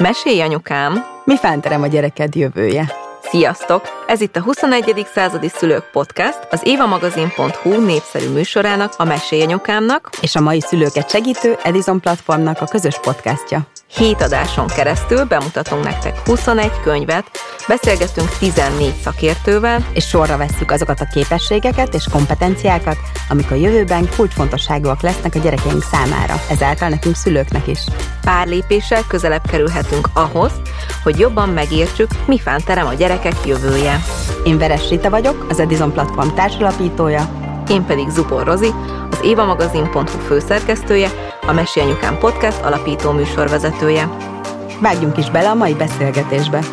Mesélj anyukám! Mi fánterem a gyereked jövője? Sziasztok! Ez itt a 21. századi szülők podcast, az évamagazin.hu népszerű műsorának, a Mesélj anyukámnak és a mai szülőket segítő Edison platformnak a közös podcastja. Hét adáson keresztül bemutatunk nektek 21 könyvet, beszélgetünk 14 szakértővel, és sorra vesszük azokat a képességeket és kompetenciákat, amik a jövőben kulcsfontosságúak lesznek a gyerekeink számára, ezáltal nekünk szülőknek is. Pár lépéssel közelebb kerülhetünk ahhoz, hogy jobban megértsük, mi terem a gyerekek jövője. Én Veres Rita vagyok, az Edison Platform társalapítója, én pedig Zubor Rozi, az évamagazin.hu főszerkesztője, a Mesi Podcast alapító műsorvezetője. Vágjunk is bele a mai beszélgetésbe.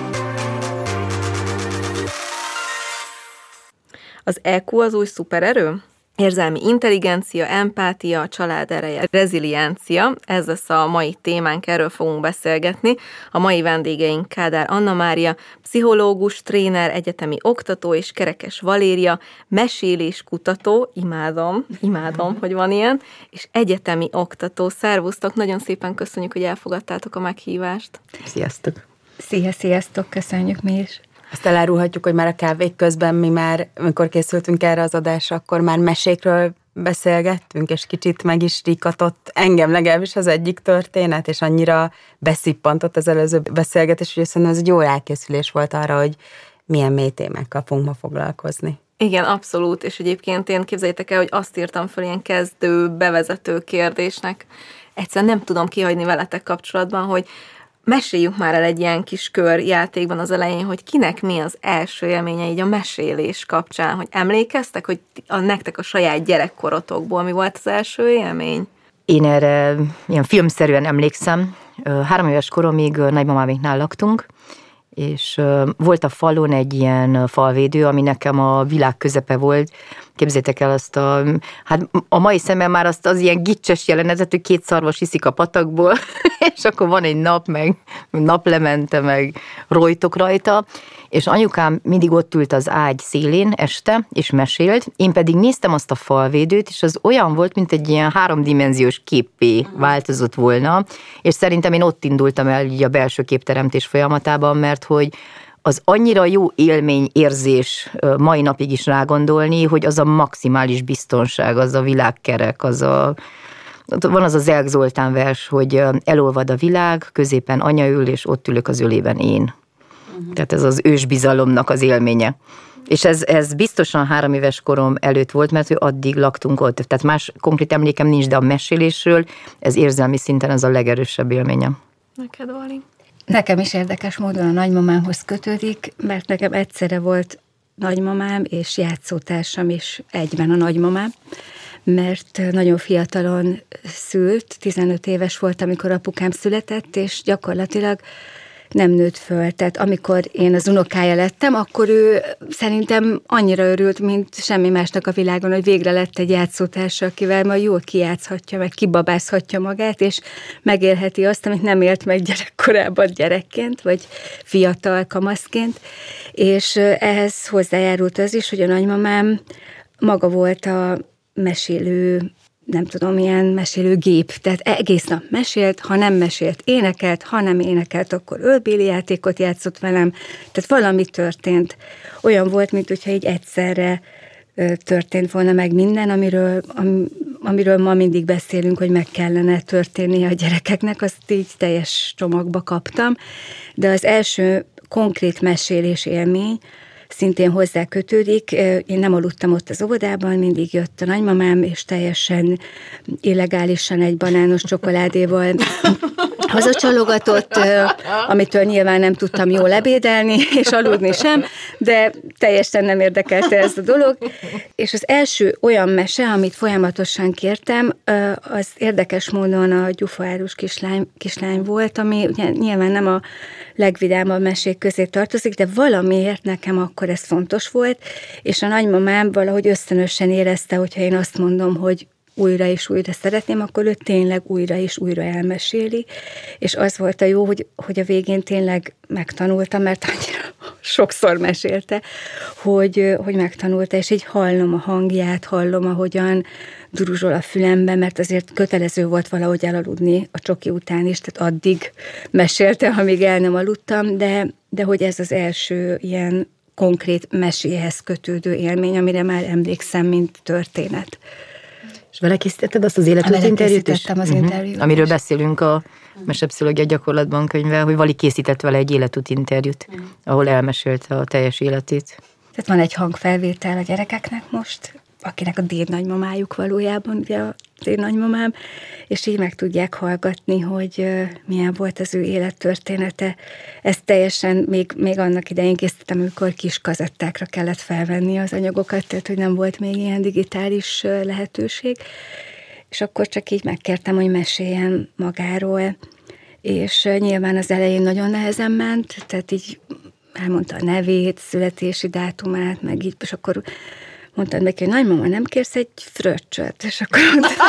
Az EQ az új szupererő? Érzelmi intelligencia, empátia, család ereje, reziliencia, ez lesz a mai témánk, erről fogunk beszélgetni. A mai vendégeink Kádár Anna Mária, pszichológus, tréner, egyetemi oktató és Kerekes Valéria, mesélés kutató, imádom, imádom, hogy van ilyen, és egyetemi oktató. Szervusztok, nagyon szépen köszönjük, hogy elfogadtátok a meghívást. Sziasztok! Szia, sziasztok, köszönjük mi is! Azt elárulhatjuk, hogy már a kávék közben mi már, amikor készültünk erre az adásra, akkor már mesékről beszélgettünk, és kicsit meg is rikatott engem legalábbis az egyik történet, és annyira beszippantott az előző beszélgetés, hogy szerintem ez egy jó elkészülés volt arra, hogy milyen mély témákkal fogunk ma foglalkozni. Igen, abszolút, és egyébként én képzeljétek el, hogy azt írtam fel ilyen kezdő, bevezető kérdésnek, egyszerűen nem tudom kihagyni veletek kapcsolatban, hogy meséljük már el egy ilyen kis kör játékban az elején, hogy kinek mi az első élménye így a mesélés kapcsán, hogy emlékeztek, hogy a, nektek a saját gyerekkorotokból mi volt az első élmény? Én erre ilyen filmszerűen emlékszem. Három éves koromig nagymamáméknál laktunk, és volt a falon egy ilyen falvédő, ami nekem a világ közepe volt, Képzétek el azt a, hát a mai szemem már azt az ilyen gicses jelenetet, hogy két szarvas iszik a patakból, és akkor van egy nap, meg naplemente, meg rojtok rajta, és anyukám mindig ott ült az ágy szélén este, és mesélt, én pedig néztem azt a falvédőt, és az olyan volt, mint egy ilyen háromdimenziós képé változott volna, és szerintem én ott indultam el így a belső képteremtés folyamatában, mert hogy az annyira jó élmény, érzés mai napig is rágondolni, hogy az a maximális biztonság, az a világkerek, az a van az az Zelk Zoltán vers, hogy elolvad a világ, középen anya ül, és ott ülök az ölében én. Uh-huh. Tehát ez az ősbizalomnak az élménye. És ez, ez biztosan három éves korom előtt volt, mert ő addig laktunk ott. Tehát más konkrét emlékem nincs, de a mesélésről ez érzelmi szinten az a legerősebb élményem. Neked, Vali? Nekem is érdekes módon a nagymamámhoz kötődik, mert nekem egyszerre volt nagymamám és játszótársam is egyben a nagymamám, mert nagyon fiatalon szült, 15 éves volt, amikor apukám született, és gyakorlatilag nem nőtt föl. Tehát amikor én az unokája lettem, akkor ő szerintem annyira örült, mint semmi másnak a világon, hogy végre lett egy játszótársa, akivel majd jól kijátszhatja, meg kibabázhatja magát, és megélheti azt, amit nem élt meg gyerekkorában gyerekként, vagy fiatal kamaszként. És ehhez hozzájárult az is, hogy a nagymamám maga volt a mesélő nem tudom, milyen mesélőgép, tehát egész nap mesélt, ha nem mesélt, énekelt, ha nem énekelt, akkor ölbéli játékot játszott velem, tehát valami történt. Olyan volt, mint hogyha így egyszerre történt volna meg minden, amiről, am, amiről ma mindig beszélünk, hogy meg kellene történni a gyerekeknek, azt így teljes csomagba kaptam, de az első konkrét mesélés élmény, szintén hozzá kötődik. Én nem aludtam ott az óvodában, mindig jött a nagymamám, és teljesen illegálisan egy banános csokoládéval hazacsalogatott, amitől nyilván nem tudtam jól ebédelni, és aludni sem, de teljesen nem érdekelte ez a dolog. És az első olyan mese, amit folyamatosan kértem, az érdekes módon a gyufaárus kislány, kislány volt, ami ugye nyilván nem a legvidámabb mesék közé tartozik, de valamiért nekem akkor ez fontos volt, és a nagymamám valahogy ösztönösen érezte, hogyha én azt mondom, hogy újra és újra szeretném, akkor ő tényleg újra és újra elmeséli, és az volt a jó, hogy, hogy a végén tényleg megtanultam, mert annyira sokszor mesélte, hogy, hogy megtanulta, és így hallom a hangját, hallom, ahogyan duruzsol a fülembe, mert azért kötelező volt valahogy elaludni a csoki után is, tehát addig mesélte, amíg el nem aludtam, de, de hogy ez az első ilyen konkrét meséhez kötődő élmény, amire már emlékszem, mint történet. Vele készítetted azt az életút interjút is? az uh-huh. interjút Amiről is. beszélünk a Mesepszichológia gyakorlatban könyve, hogy Vali készített vele egy életút interjút, uh-huh. ahol elmesélte a teljes életét. Tehát van egy hangfelvétel a gyerekeknek most, akinek a déd nagymamájuk valójában, ugye a déd nagymamám, és így meg tudják hallgatni, hogy milyen volt az ő élettörténete. Ezt teljesen még, még annak idején készítettem, amikor kis kazettákra kellett felvenni az anyagokat, tehát hogy nem volt még ilyen digitális lehetőség. És akkor csak így megkértem, hogy meséljen magáról, és nyilván az elején nagyon nehezen ment, tehát így elmondta a nevét, születési dátumát, meg így, és akkor mondtad neki, hogy nagymama, nem kérsz egy fröccsöt? És akkor mondta,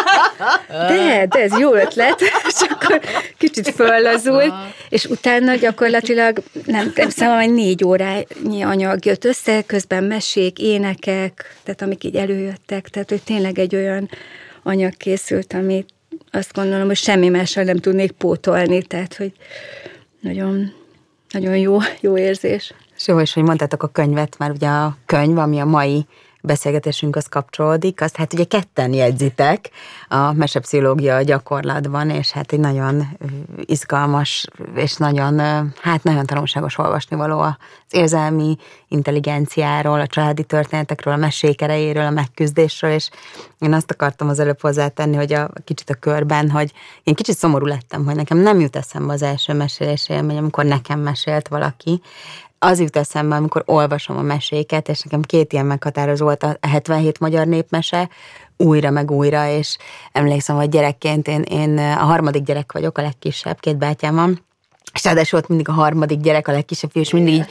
de, de ez jó ötlet, és akkor kicsit föllazult, és utána gyakorlatilag nem, nem számom, egy négy órányi anyag jött össze, közben mesék, énekek, tehát amik így előjöttek, tehát hogy tényleg egy olyan anyag készült, amit azt gondolom, hogy semmi mással nem tudnék pótolni, tehát hogy nagyon, nagyon jó, jó érzés. És jó, és hogy mondtátok a könyvet, mert ugye a könyv, ami a mai beszélgetésünk az kapcsolódik, azt hát ugye ketten jegyzitek a mesepszichológia gyakorlatban, és hát egy nagyon izgalmas és nagyon, hát nagyon tanulságos olvasnivaló az érzelmi intelligenciáról, a családi történetekről, a mesék erejéről, a megküzdésről, és én azt akartam az előbb hozzátenni, hogy a kicsit a körben, hogy én kicsit szomorú lettem, hogy nekem nem jut eszembe az első mesélés élmény, amikor nekem mesélt valaki, az jut eszembe, amikor olvasom a meséket, és nekem két ilyen meghatározó volt a 77 magyar népmese, újra meg újra, és emlékszem, hogy gyerekként én, én a harmadik gyerek vagyok, a legkisebb, két bátyám van, és ráadásul volt mindig a harmadik gyerek, a legkisebb fiú, és mindig így,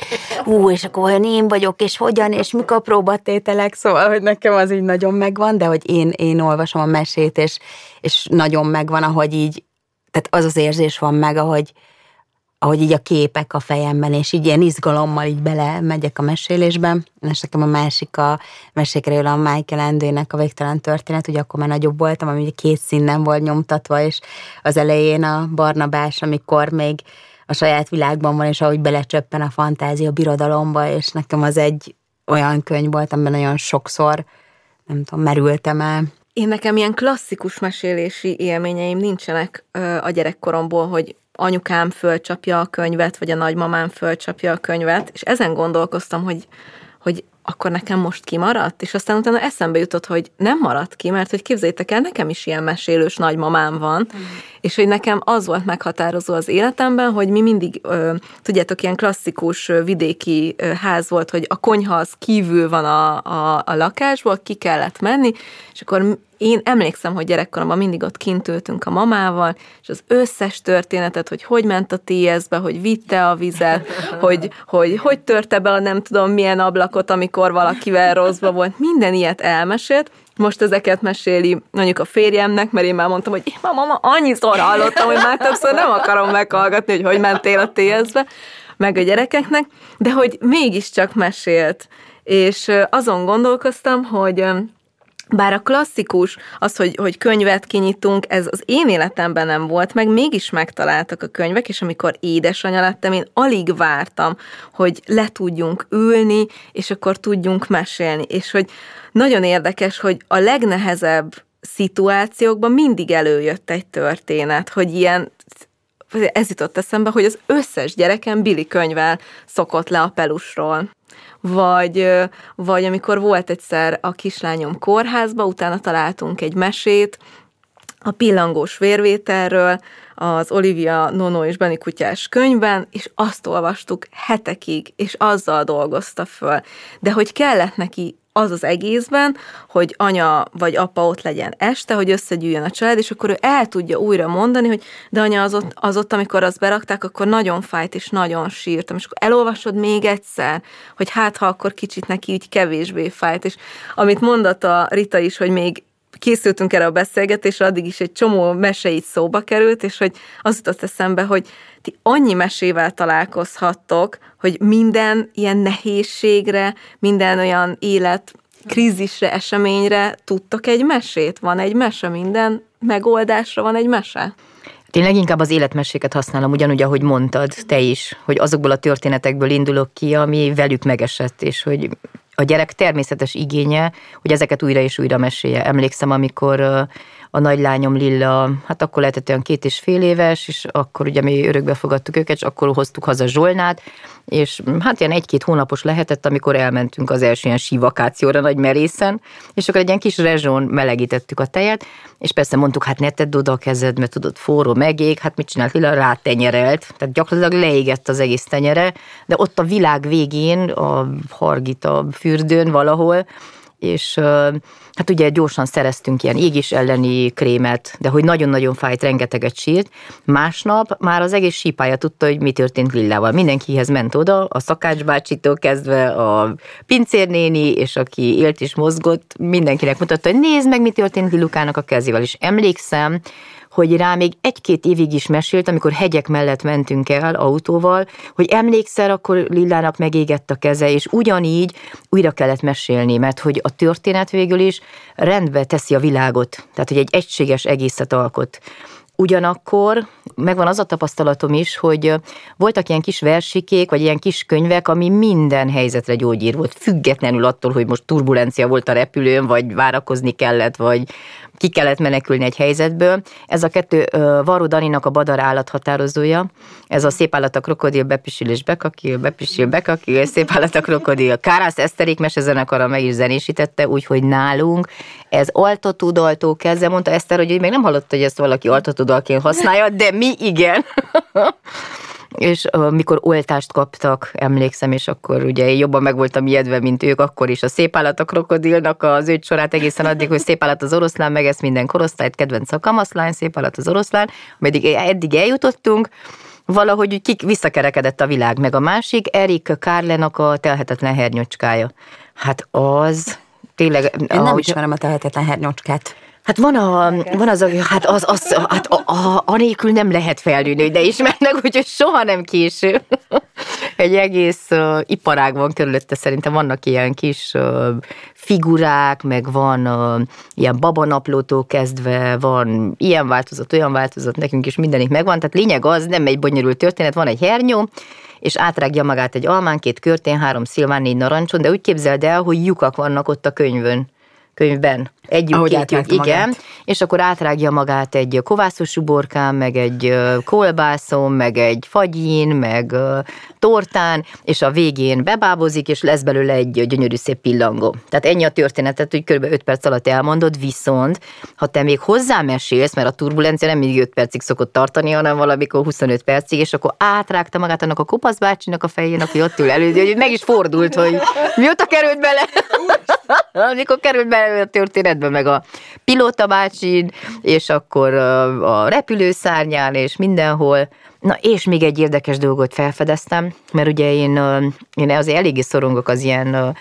ú, és akkor olyan én vagyok, és hogyan, és mik a próbatételek, szóval, hogy nekem az így nagyon megvan, de hogy én, én olvasom a mesét, és, és nagyon megvan, ahogy így, tehát az az érzés van meg, ahogy, ahogy így a képek a fejemben, és így ilyen izgalommal így bele megyek a mesélésbe. És nekem a másik a mesékről a Michael Endének a végtelen történet, ugye akkor már nagyobb voltam, ami ugye két színen volt nyomtatva, és az elején a Barnabás, amikor még a saját világban van, és ahogy belecsöppen a fantázia a birodalomba, és nekem az egy olyan könyv volt, amiben nagyon sokszor, nem tudom, merültem el. Én nekem ilyen klasszikus mesélési élményeim nincsenek a gyerekkoromból, hogy anyukám fölcsapja a könyvet, vagy a nagymamám fölcsapja a könyvet, és ezen gondolkoztam, hogy, hogy akkor nekem most kimaradt, és aztán utána eszembe jutott, hogy nem maradt ki, mert hogy képzeljétek el, nekem is ilyen mesélős nagymamám van, mm. és hogy nekem az volt meghatározó az életemben, hogy mi mindig, ö, tudjátok, ilyen klasszikus vidéki ö, ház volt, hogy a konyha az kívül van a, a, a lakásból, ki kellett menni, és akkor én emlékszem, hogy gyerekkoromban mindig ott kint ültünk a mamával, és az összes történetet, hogy hogy ment a TS-be, hogy vitte a vizet, hogy, hogy hogy törte be a nem tudom milyen ablakot, amikor valakivel rosszba volt, minden ilyet elmesélt, most ezeket meséli mondjuk a férjemnek, mert én már mondtam, hogy én mama annyiszor hallottam, hogy már többször nem akarom meghallgatni, hogy hogy mentél a TS-be, meg a gyerekeknek, de hogy mégiscsak mesélt. És azon gondolkoztam, hogy bár a klasszikus, az, hogy, hogy könyvet kinyitunk, ez az én életemben nem volt, meg mégis megtaláltak a könyvek, és amikor édesanyja lettem, én alig vártam, hogy le tudjunk ülni, és akkor tudjunk mesélni. És hogy nagyon érdekes, hogy a legnehezebb szituációkban mindig előjött egy történet, hogy ilyen ez jutott eszembe, hogy az összes gyerekem Billy könyvvel szokott le a pelusról vagy, vagy amikor volt egyszer a kislányom kórházba, utána találtunk egy mesét, a pillangós vérvételről, az Olivia Nono és Benny Kutyás könyvben, és azt olvastuk hetekig, és azzal dolgozta föl. De hogy kellett neki az az egészben, hogy anya vagy apa ott legyen este, hogy összegyűjjön a család, és akkor ő el tudja újra mondani, hogy de anya az ott, az ott amikor azt berakták, akkor nagyon fájt, és nagyon sírtam, és akkor elolvasod még egyszer, hogy hát ha akkor kicsit neki úgy kevésbé fájt, és amit mondott a Rita is, hogy még készültünk erre a beszélgetésre, addig is egy csomó meseit szóba került, és hogy az jutott eszembe, hogy ti annyi mesével találkozhattok, hogy minden ilyen nehézségre, minden olyan élet krízisre, eseményre tudtok egy mesét? Van egy mese minden megoldásra van egy mese? Én leginkább az életmeséket használom, ugyanúgy, ahogy mondtad, te is, hogy azokból a történetekből indulok ki, ami velük megesett, és hogy a gyerek természetes igénye, hogy ezeket újra és újra mesélje. Emlékszem, amikor a nagylányom Lilla, hát akkor lehetett olyan két és fél éves, és akkor ugye mi örökbe fogadtuk őket, és akkor hoztuk haza Zsolnát, és hát ilyen egy-két hónapos lehetett, amikor elmentünk az első ilyen sívakációra nagy merészen, és akkor egy ilyen kis rezsón melegítettük a tejet, és persze mondtuk, hát ne tedd oda a kezed, mert tudod, forró megég, hát mit csinált Lilla? Rátenyerelt, tehát gyakorlatilag leégett az egész tenyere, de ott a világ végén, a Hargita fürdőn valahol, és hát ugye gyorsan szereztünk ilyen égés elleni krémet, de hogy nagyon-nagyon fájt, rengeteget sírt. Másnap már az egész sípája tudta, hogy mi történt Lillával. Mindenkihez ment oda, a szakács bácsitól kezdve a pincérnéni, és aki élt és mozgott, mindenkinek mutatta, hogy nézd meg, mi történt Lillukának a kezével. És emlékszem, hogy rá még egy-két évig is mesélt, amikor hegyek mellett mentünk el autóval, hogy emlékszel, akkor Lillának megégett a keze, és ugyanígy újra kellett mesélni, mert hogy a történet végül is rendbe teszi a világot, tehát hogy egy egységes egészet alkot. Ugyanakkor megvan az a tapasztalatom is, hogy voltak ilyen kis versikék, vagy ilyen kis könyvek, ami minden helyzetre gyógyír volt, függetlenül attól, hogy most turbulencia volt a repülőn, vagy várakozni kellett, vagy ki kellett menekülni egy helyzetből. Ez a kettő Varó Daninak a Badar állathatározója, ez a szép állat a krokodil, bepisül és bekakil, bepisül, bekakil, szép állat a krokodil. Kárász Eszterék mesezenekara meg is zenésítette, úgyhogy nálunk ez altatudaltó kezdve, mondta Eszter, hogy még nem hallotta, hogy ezt valaki altatudalként használja, de mi igen. és uh, mikor oltást kaptak, emlékszem, és akkor ugye én jobban meg voltam ijedve, mint ők, akkor is a szép állat a krokodilnak az őt sorát egészen addig, hogy szép állat az oroszlán, meg ezt minden korosztályt, kedvenc a kamaszlány, szép állat az oroszlán, ameddig eddig eljutottunk, valahogy kik visszakerekedett a világ. Meg a másik, Erik Kárlenak a telhetetlen hernyócskája. Hát az tényleg... Én nem ahogy... ismerem a telhetetlen hernyócskát. Hát van, a, van az, hát az, az hát a, a, anélkül nem lehet felnőni, de ismernek, úgyhogy soha nem késő. Egy egész uh, iparág van körülötte, szerintem vannak ilyen kis uh, figurák, meg van uh, ilyen babanaplótól kezdve, van ilyen változat, olyan változat, nekünk is mindenik megvan, tehát lényeg az, nem egy bonyolult történet, van egy hernyó, és átrágja magát egy almán, két körtén, három szilván, négy narancson, de úgy képzeld el, hogy lyukak vannak ott a könyvön könyvben. Egy lyuk, két lyuk, igen. Magát. És akkor átrágja magát egy kovászos uborkán, meg egy kolbászon, meg egy fagyin, meg tortán, és a végén bebábozik, és lesz belőle egy gyönyörű szép pillangó. Tehát ennyi a történetet, hogy kb. 5 perc alatt elmondod, viszont ha te még hozzámesélsz, mert a turbulencia nem mindig 5 percig szokott tartani, hanem valamikor 25 percig, és akkor átrágta magát annak a kopasz bácsinak a fején, aki ott ül elő, hogy meg is fordult, hogy mióta került bele, amikor került bele a történetbe, meg a pilóta bácsin, és akkor a repülőszárnyán, és mindenhol, Na, és még egy érdekes dolgot felfedeztem, mert ugye én, én azért eléggé szorongok az ilyen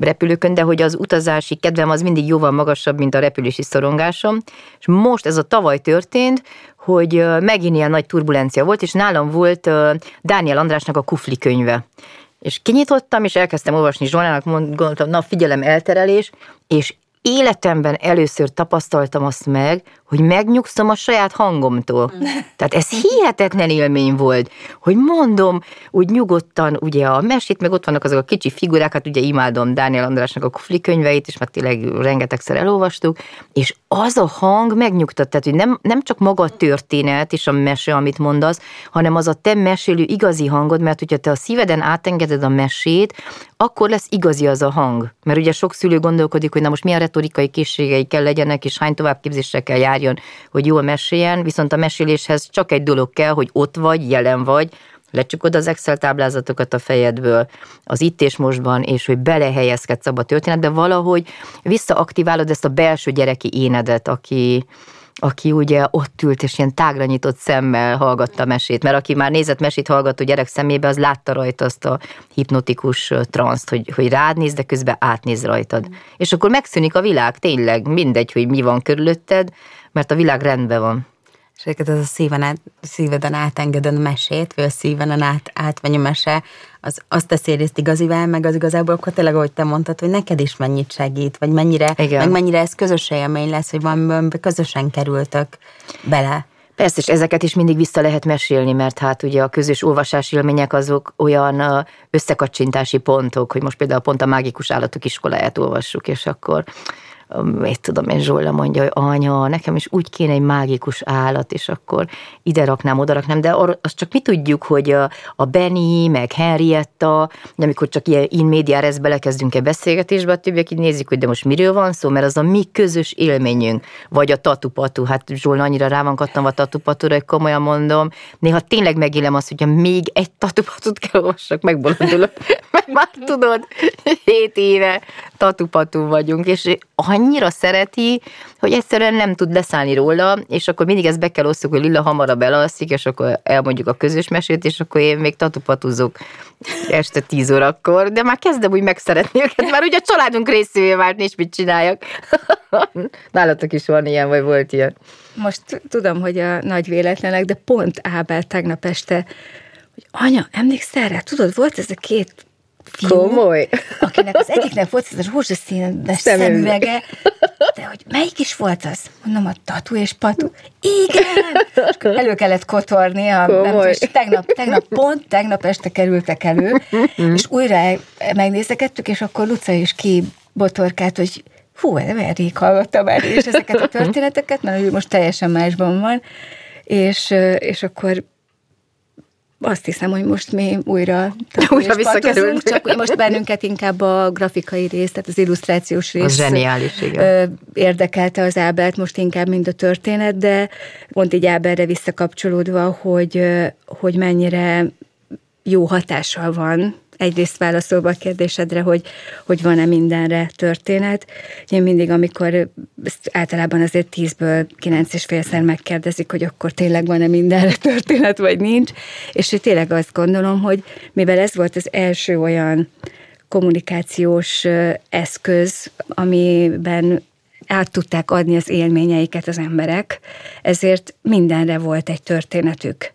repülőkön, de hogy az utazási kedvem az mindig jóval magasabb, mint a repülési szorongásom, és most ez a tavaly történt, hogy megint ilyen nagy turbulencia volt, és nálam volt Dániel Andrásnak a Kufli könyve. És kinyitottam, és elkezdtem olvasni Zsolának, gondoltam, na figyelem, elterelés, és életemben először tapasztaltam azt meg, hogy megnyugszom a saját hangomtól. Tehát ez hihetetlen élmény volt, hogy mondom, úgy nyugodtan, ugye a mesét, meg ott vannak azok a kicsi figurák, hát ugye imádom Dániel Andrásnak a kufli könyveit, és már tényleg rengetegszer elolvastuk, és az a hang megnyugtat, tehát hogy nem, nem csak maga a történet és a mese, amit mondasz, hanem az a te mesélő igazi hangod, mert hogyha te a szíveden átengeded a mesét, akkor lesz igazi az a hang. Mert ugye sok szülő gondolkodik, hogy na most milyen retorikai készségei kell legyenek, és hány továbbképzésre kell járjon, hogy jól meséljen, viszont a meséléshez csak egy dolog kell, hogy ott vagy, jelen vagy, lecsukod az Excel táblázatokat a fejedből, az itt és mostban, és hogy belehelyezkedsz abba a történetbe, valahogy visszaaktiválod ezt a belső gyereki énedet, aki, aki ugye ott ült, és ilyen tágra nyitott szemmel hallgatta mesét, mert aki már nézett mesét hallgató gyerek szemébe, az látta rajta azt a hipnotikus transzt, hogy, hogy rád néz, de közben átnéz rajtad. És akkor megszűnik a világ, tényleg, mindegy, hogy mi van körülötted, mert a világ rendben van. És ez a szíven át, szíveden átengedő mesét, vagy a szíven át, átmegy a mese, az, azt teszi részt igazivá, meg az igazából akkor tényleg, ahogy te mondtad, hogy neked is mennyit segít, vagy mennyire, Igen. meg mennyire ez közös élmény lesz, hogy van, közösen kerültök bele. Persze, és ezeket is mindig vissza lehet mesélni, mert hát ugye a közös olvasási élmények azok olyan összekacsintási pontok, hogy most például pont a mágikus állatok iskoláját olvassuk, és akkor mit tudom én, Zsolla mondja, hogy anya, nekem is úgy kéne egy mágikus állat, és akkor ide raknám, oda raknám, de azt csak mi tudjuk, hogy a, a Benny, meg Henrietta, amikor csak ilyen in mediáres belekezdünk egy beszélgetésbe, a többiek így nézik, hogy de most miről van szó, mert az a mi közös élményünk, vagy a tatupatú, hát Zsolla annyira rá van kattam a tatupatúra, hogy komolyan mondom, néha tényleg megélem azt, hogyha még egy tatupatút kell olvassak, megbolondulok, mert már tudod, hét éve tatupatú vagyunk, és annyira szereti, hogy egyszerűen nem tud leszállni róla, és akkor mindig ezt be kell osztjuk, hogy Lilla hamarabb elalszik, és akkor elmondjuk a közös mesét, és akkor én még tatupatúzok este tíz órakor, de már kezdem úgy megszeretni őket, már ugye a családunk részévé vált, és mit csináljak. Nálatok is van ilyen, vagy volt ilyen? Most tudom, hogy a nagy véletlenek, de pont Ábel tegnap este, hogy anya, emlékszel rá, tudod, volt ez a két fiú, Komoly. akinek az egyiknek volt ez a rózsaszínes szemüvege, de hogy melyik is volt az? Mondom, a tatu és patu. Igen! És elő kellett kotorni, a, nem, és tegnap, tegnap, pont tegnap este kerültek elő, és újra megnézegettük, és akkor Luca is kibotorkált, hogy hú, nem rég hallottam már és ezeket a történeteket, mert ő most teljesen másban van, és, és akkor azt hiszem, hogy most mi újra, újra visszakerülünk. Csak most bennünket inkább a grafikai rész, tehát az illusztrációs rész. Az zseniális, igen. Érdekelte az Ábelt most inkább, mint a történet, de pont így Ábelre visszakapcsolódva, hogy, hogy mennyire jó hatással van egyrészt válaszolva a kérdésedre, hogy, hogy van-e mindenre történet. Én mindig, amikor általában azért tízből kilenc és félszer megkérdezik, hogy akkor tényleg van-e mindenre történet, vagy nincs. És hogy tényleg azt gondolom, hogy mivel ez volt az első olyan kommunikációs eszköz, amiben át tudták adni az élményeiket az emberek, ezért mindenre volt egy történetük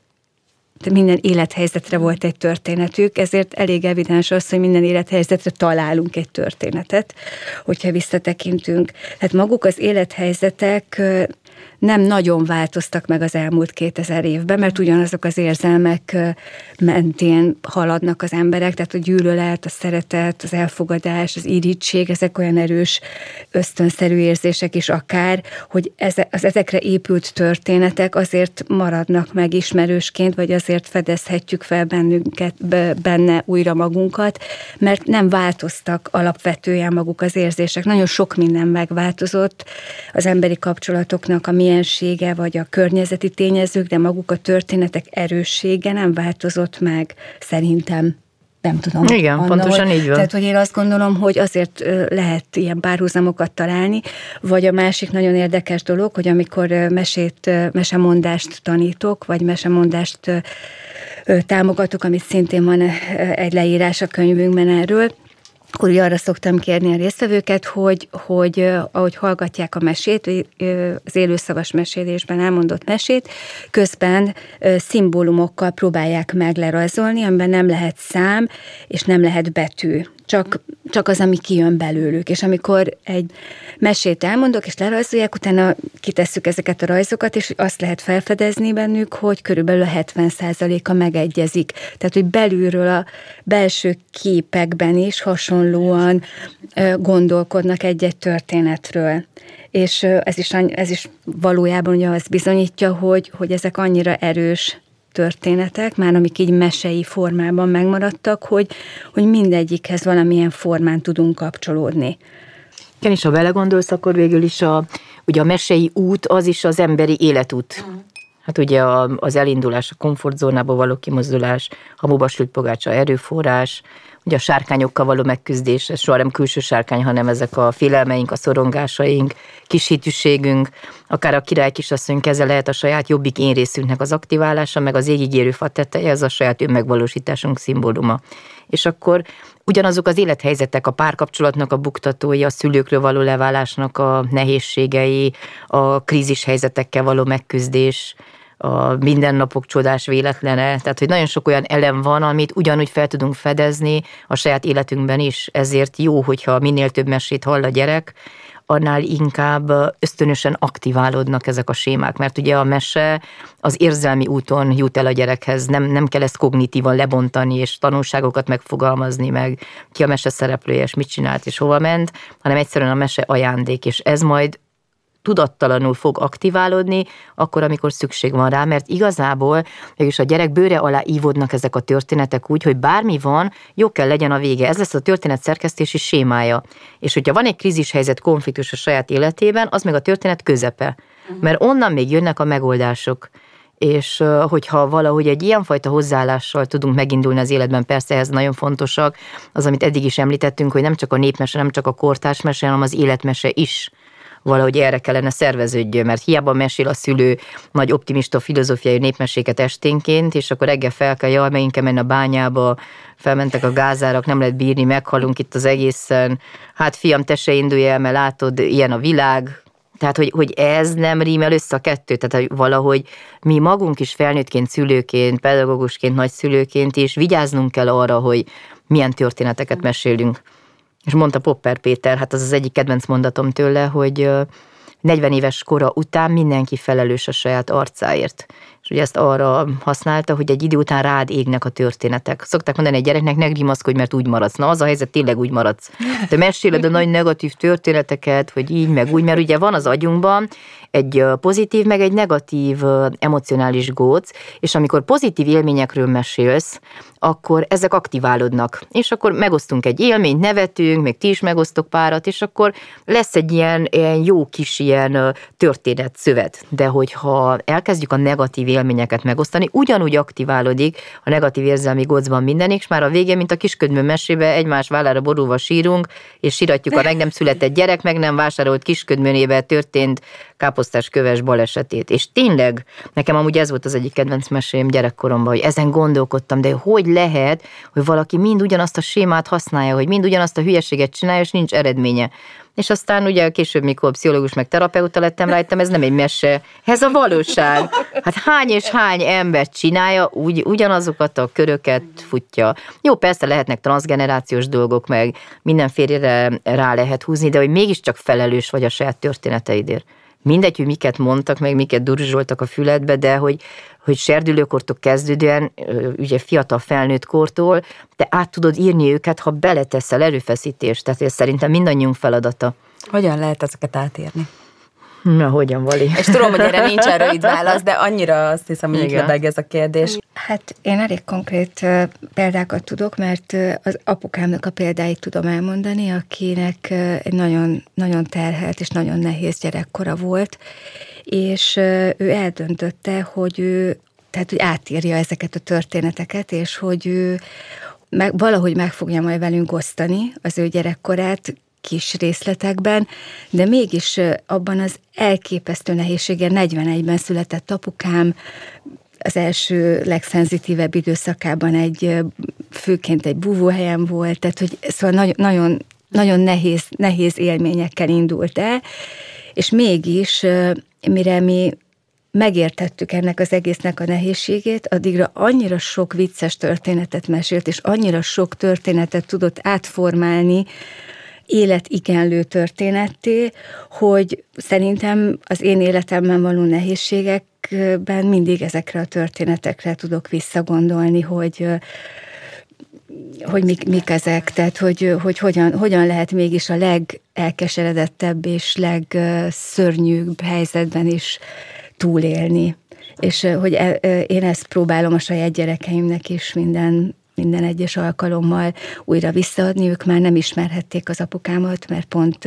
minden élethelyzetre volt egy történetük, ezért elég evidens az, hogy minden élethelyzetre találunk egy történetet, hogyha visszatekintünk. Tehát maguk az élethelyzetek nem nagyon változtak meg az elmúlt 2000 évben, mert ugyanazok az érzelmek mentén haladnak az emberek, tehát a gyűlölet, a szeretet, az elfogadás, az irítség, ezek olyan erős ösztönszerű érzések is akár, hogy az ezekre épült történetek azért maradnak meg ismerősként, vagy azért fedezhetjük fel bennünket, benne újra magunkat, mert nem változtak alapvetően maguk az érzések. Nagyon sok minden megváltozott az emberi kapcsolatoknak a miensége, vagy a környezeti tényezők, de maguk a történetek erőssége nem változott meg szerintem nem tudom. Igen, Anna, pontosan így van. Tehát, hogy én azt gondolom, hogy azért lehet ilyen párhuzamokat találni, vagy a másik nagyon érdekes dolog, hogy amikor mesét, mesemondást tanítok, vagy mesemondást támogatok, amit szintén van egy leírás a könyvünkben erről, akkor arra szoktam kérni a résztvevőket, hogy, hogy ahogy hallgatják a mesét, az élőszavas mesélésben elmondott mesét, közben szimbólumokkal próbálják meg lerajzolni, amiben nem lehet szám, és nem lehet betű csak, csak az, ami kijön belőlük. És amikor egy mesét elmondok, és lerajzolják, utána kitesszük ezeket a rajzokat, és azt lehet felfedezni bennük, hogy körülbelül a 70%-a megegyezik. Tehát, hogy belülről a belső képekben is hasonlóan gondolkodnak egy-egy történetről. És ez is, ez is valójában ugye azt bizonyítja, hogy, hogy ezek annyira erős történetek, már amik így mesei formában megmaradtak, hogy, hogy mindegyikhez valamilyen formán tudunk kapcsolódni. Igen, és ha belegondolsz, akkor végül is a, ugye a mesei út az is az emberi életút. Mm. Hát ugye az elindulás, a komfortzónából való kimozdulás, hamuba sült pogácsa erőforrás, ugye a sárkányokkal való megküzdés, ez soha nem külső sárkány, hanem ezek a félelmeink, a szorongásaink, kisítűségünk, akár a király kisasszony keze lehet a saját jobbik én részünknek az aktiválása, meg az égigérő fa teteje, ez a saját önmegvalósításunk szimbóluma. És akkor ugyanazok az élethelyzetek, a párkapcsolatnak a buktatói, a szülőkről való leválásnak a nehézségei, a krízis helyzetekkel való megküzdés, a mindennapok csodás véletlene, tehát hogy nagyon sok olyan elem van, amit ugyanúgy fel tudunk fedezni a saját életünkben is, ezért jó, hogyha minél több mesét hall a gyerek, annál inkább ösztönösen aktiválódnak ezek a sémák, mert ugye a mese az érzelmi úton jut el a gyerekhez, nem, nem kell ezt kognitívan lebontani, és tanulságokat megfogalmazni, meg ki a mese szereplője, és mit csinált, és hova ment, hanem egyszerűen a mese ajándék, és ez majd tudattalanul fog aktiválódni, akkor, amikor szükség van rá, mert igazából mégis a gyerek bőre alá ívódnak ezek a történetek úgy, hogy bármi van, jó kell legyen a vége. Ez lesz a történet szerkesztési sémája. És hogyha van egy krízis helyzet, konfliktus a saját életében, az meg a történet közepe. Mhm. Mert onnan még jönnek a megoldások és hogyha valahogy egy ilyenfajta hozzáállással tudunk megindulni az életben, persze ez nagyon fontosak, az, amit eddig is említettünk, hogy nem csak a népmese, nem csak a kortársmese, hanem az életmese is valahogy erre kellene szerveződjön, mert hiába mesél a szülő nagy optimista filozófiai népmeséket esténként, és akkor reggel fel kell, jaj, megint kell menni a bányába, felmentek a gázárak, nem lehet bírni, meghalunk itt az egészen. Hát fiam, te se indulj el, mert látod, ilyen a világ, tehát, hogy, hogy ez nem rímel össze a kettő, tehát hogy valahogy mi magunk is felnőttként, szülőként, pedagógusként, nagyszülőként is vigyáznunk kell arra, hogy milyen történeteket mesélünk. És mondta Popper Péter, hát az az egyik kedvenc mondatom tőle, hogy 40 éves kora után mindenki felelős a saját arcáért. És ugye ezt arra használta, hogy egy idő után rád égnek a történetek. Szokták mondani egy gyereknek, ne grimaszkodj, mert úgy maradsz. Na, az a helyzet, tényleg úgy maradsz. Te meséled a nagy negatív történeteket, hogy így, meg úgy, mert ugye van az agyunkban egy pozitív, meg egy negatív emocionális góc, és amikor pozitív élményekről mesélsz, akkor ezek aktiválódnak. És akkor megosztunk egy élményt, nevetünk, még ti is megosztok párat, és akkor lesz egy ilyen, ilyen jó kis ilyen történet szövet. De hogyha elkezdjük a negatív élményeket megosztani, ugyanúgy aktiválódik a negatív érzelmi gócban minden, és már a végén, mint a kisködmű mesébe, egymás vállára borulva sírunk, és síratjuk a meg nem született gyerek, meg nem vásárolt kisködműnébe történt káposztás köves balesetét. És tényleg, nekem amúgy ez volt az egyik kedvenc mesém gyerekkoromban, hogy ezen gondolkodtam, de hogy lehet, hogy valaki mind ugyanazt a sémát használja, hogy mind ugyanazt a hülyeséget csinálja, és nincs eredménye. És aztán ugye később, mikor pszichológus meg terapeuta lettem, rájöttem, ez nem egy mese, ez a valóság. Hát hány és hány ember csinálja, úgy, ugyanazokat a köröket futja. Jó, persze lehetnek transgenerációs dolgok, meg mindenfélére rá lehet húzni, de hogy mégiscsak felelős vagy a saját történeteidért mindegy, hogy miket mondtak, meg miket durzsoltak a füledbe, de hogy, hogy serdülőkortól kezdődően, ugye fiatal felnőtt kortól, te át tudod írni őket, ha beleteszel erőfeszítést. Tehát ez szerintem mindannyiunk feladata. Hogyan lehet ezeket átírni? Na, hogyan, Vali? És tudom, hogy erre nincs rövid válasz, de annyira azt hiszem, hogy lebeg ez a kérdés. Hát én elég konkrét példákat tudok, mert az apukámnak a példáit tudom elmondani, akinek egy nagyon, nagyon terhelt és nagyon nehéz gyerekkora volt, és ő eldöntötte, hogy ő tehát, hogy átírja ezeket a történeteket, és hogy ő meg, valahogy meg fogja majd velünk osztani az ő gyerekkorát, kis részletekben, de mégis abban az elképesztő nehézsége 41-ben született apukám, az első legszenzitívebb időszakában egy, főként egy búvóhelyen volt, tehát hogy szóval nagyon, nagyon, nagyon nehéz, nehéz élményekkel indult el, és mégis, mire mi megértettük ennek az egésznek a nehézségét, addigra annyira sok vicces történetet mesélt, és annyira sok történetet tudott átformálni, életigenlő történetté, hogy szerintem az én életemben való nehézségekben mindig ezekre a történetekre tudok visszagondolni, hogy hogy mik, mik ezek, tehát hogy, hogy hogyan, hogyan lehet mégis a legelkeseredettebb és legszörnyűbb helyzetben is túlélni. És hogy e, én ezt próbálom a saját gyerekeimnek is minden minden egyes alkalommal újra visszaadni. Ők már nem ismerhették az apukámat, mert pont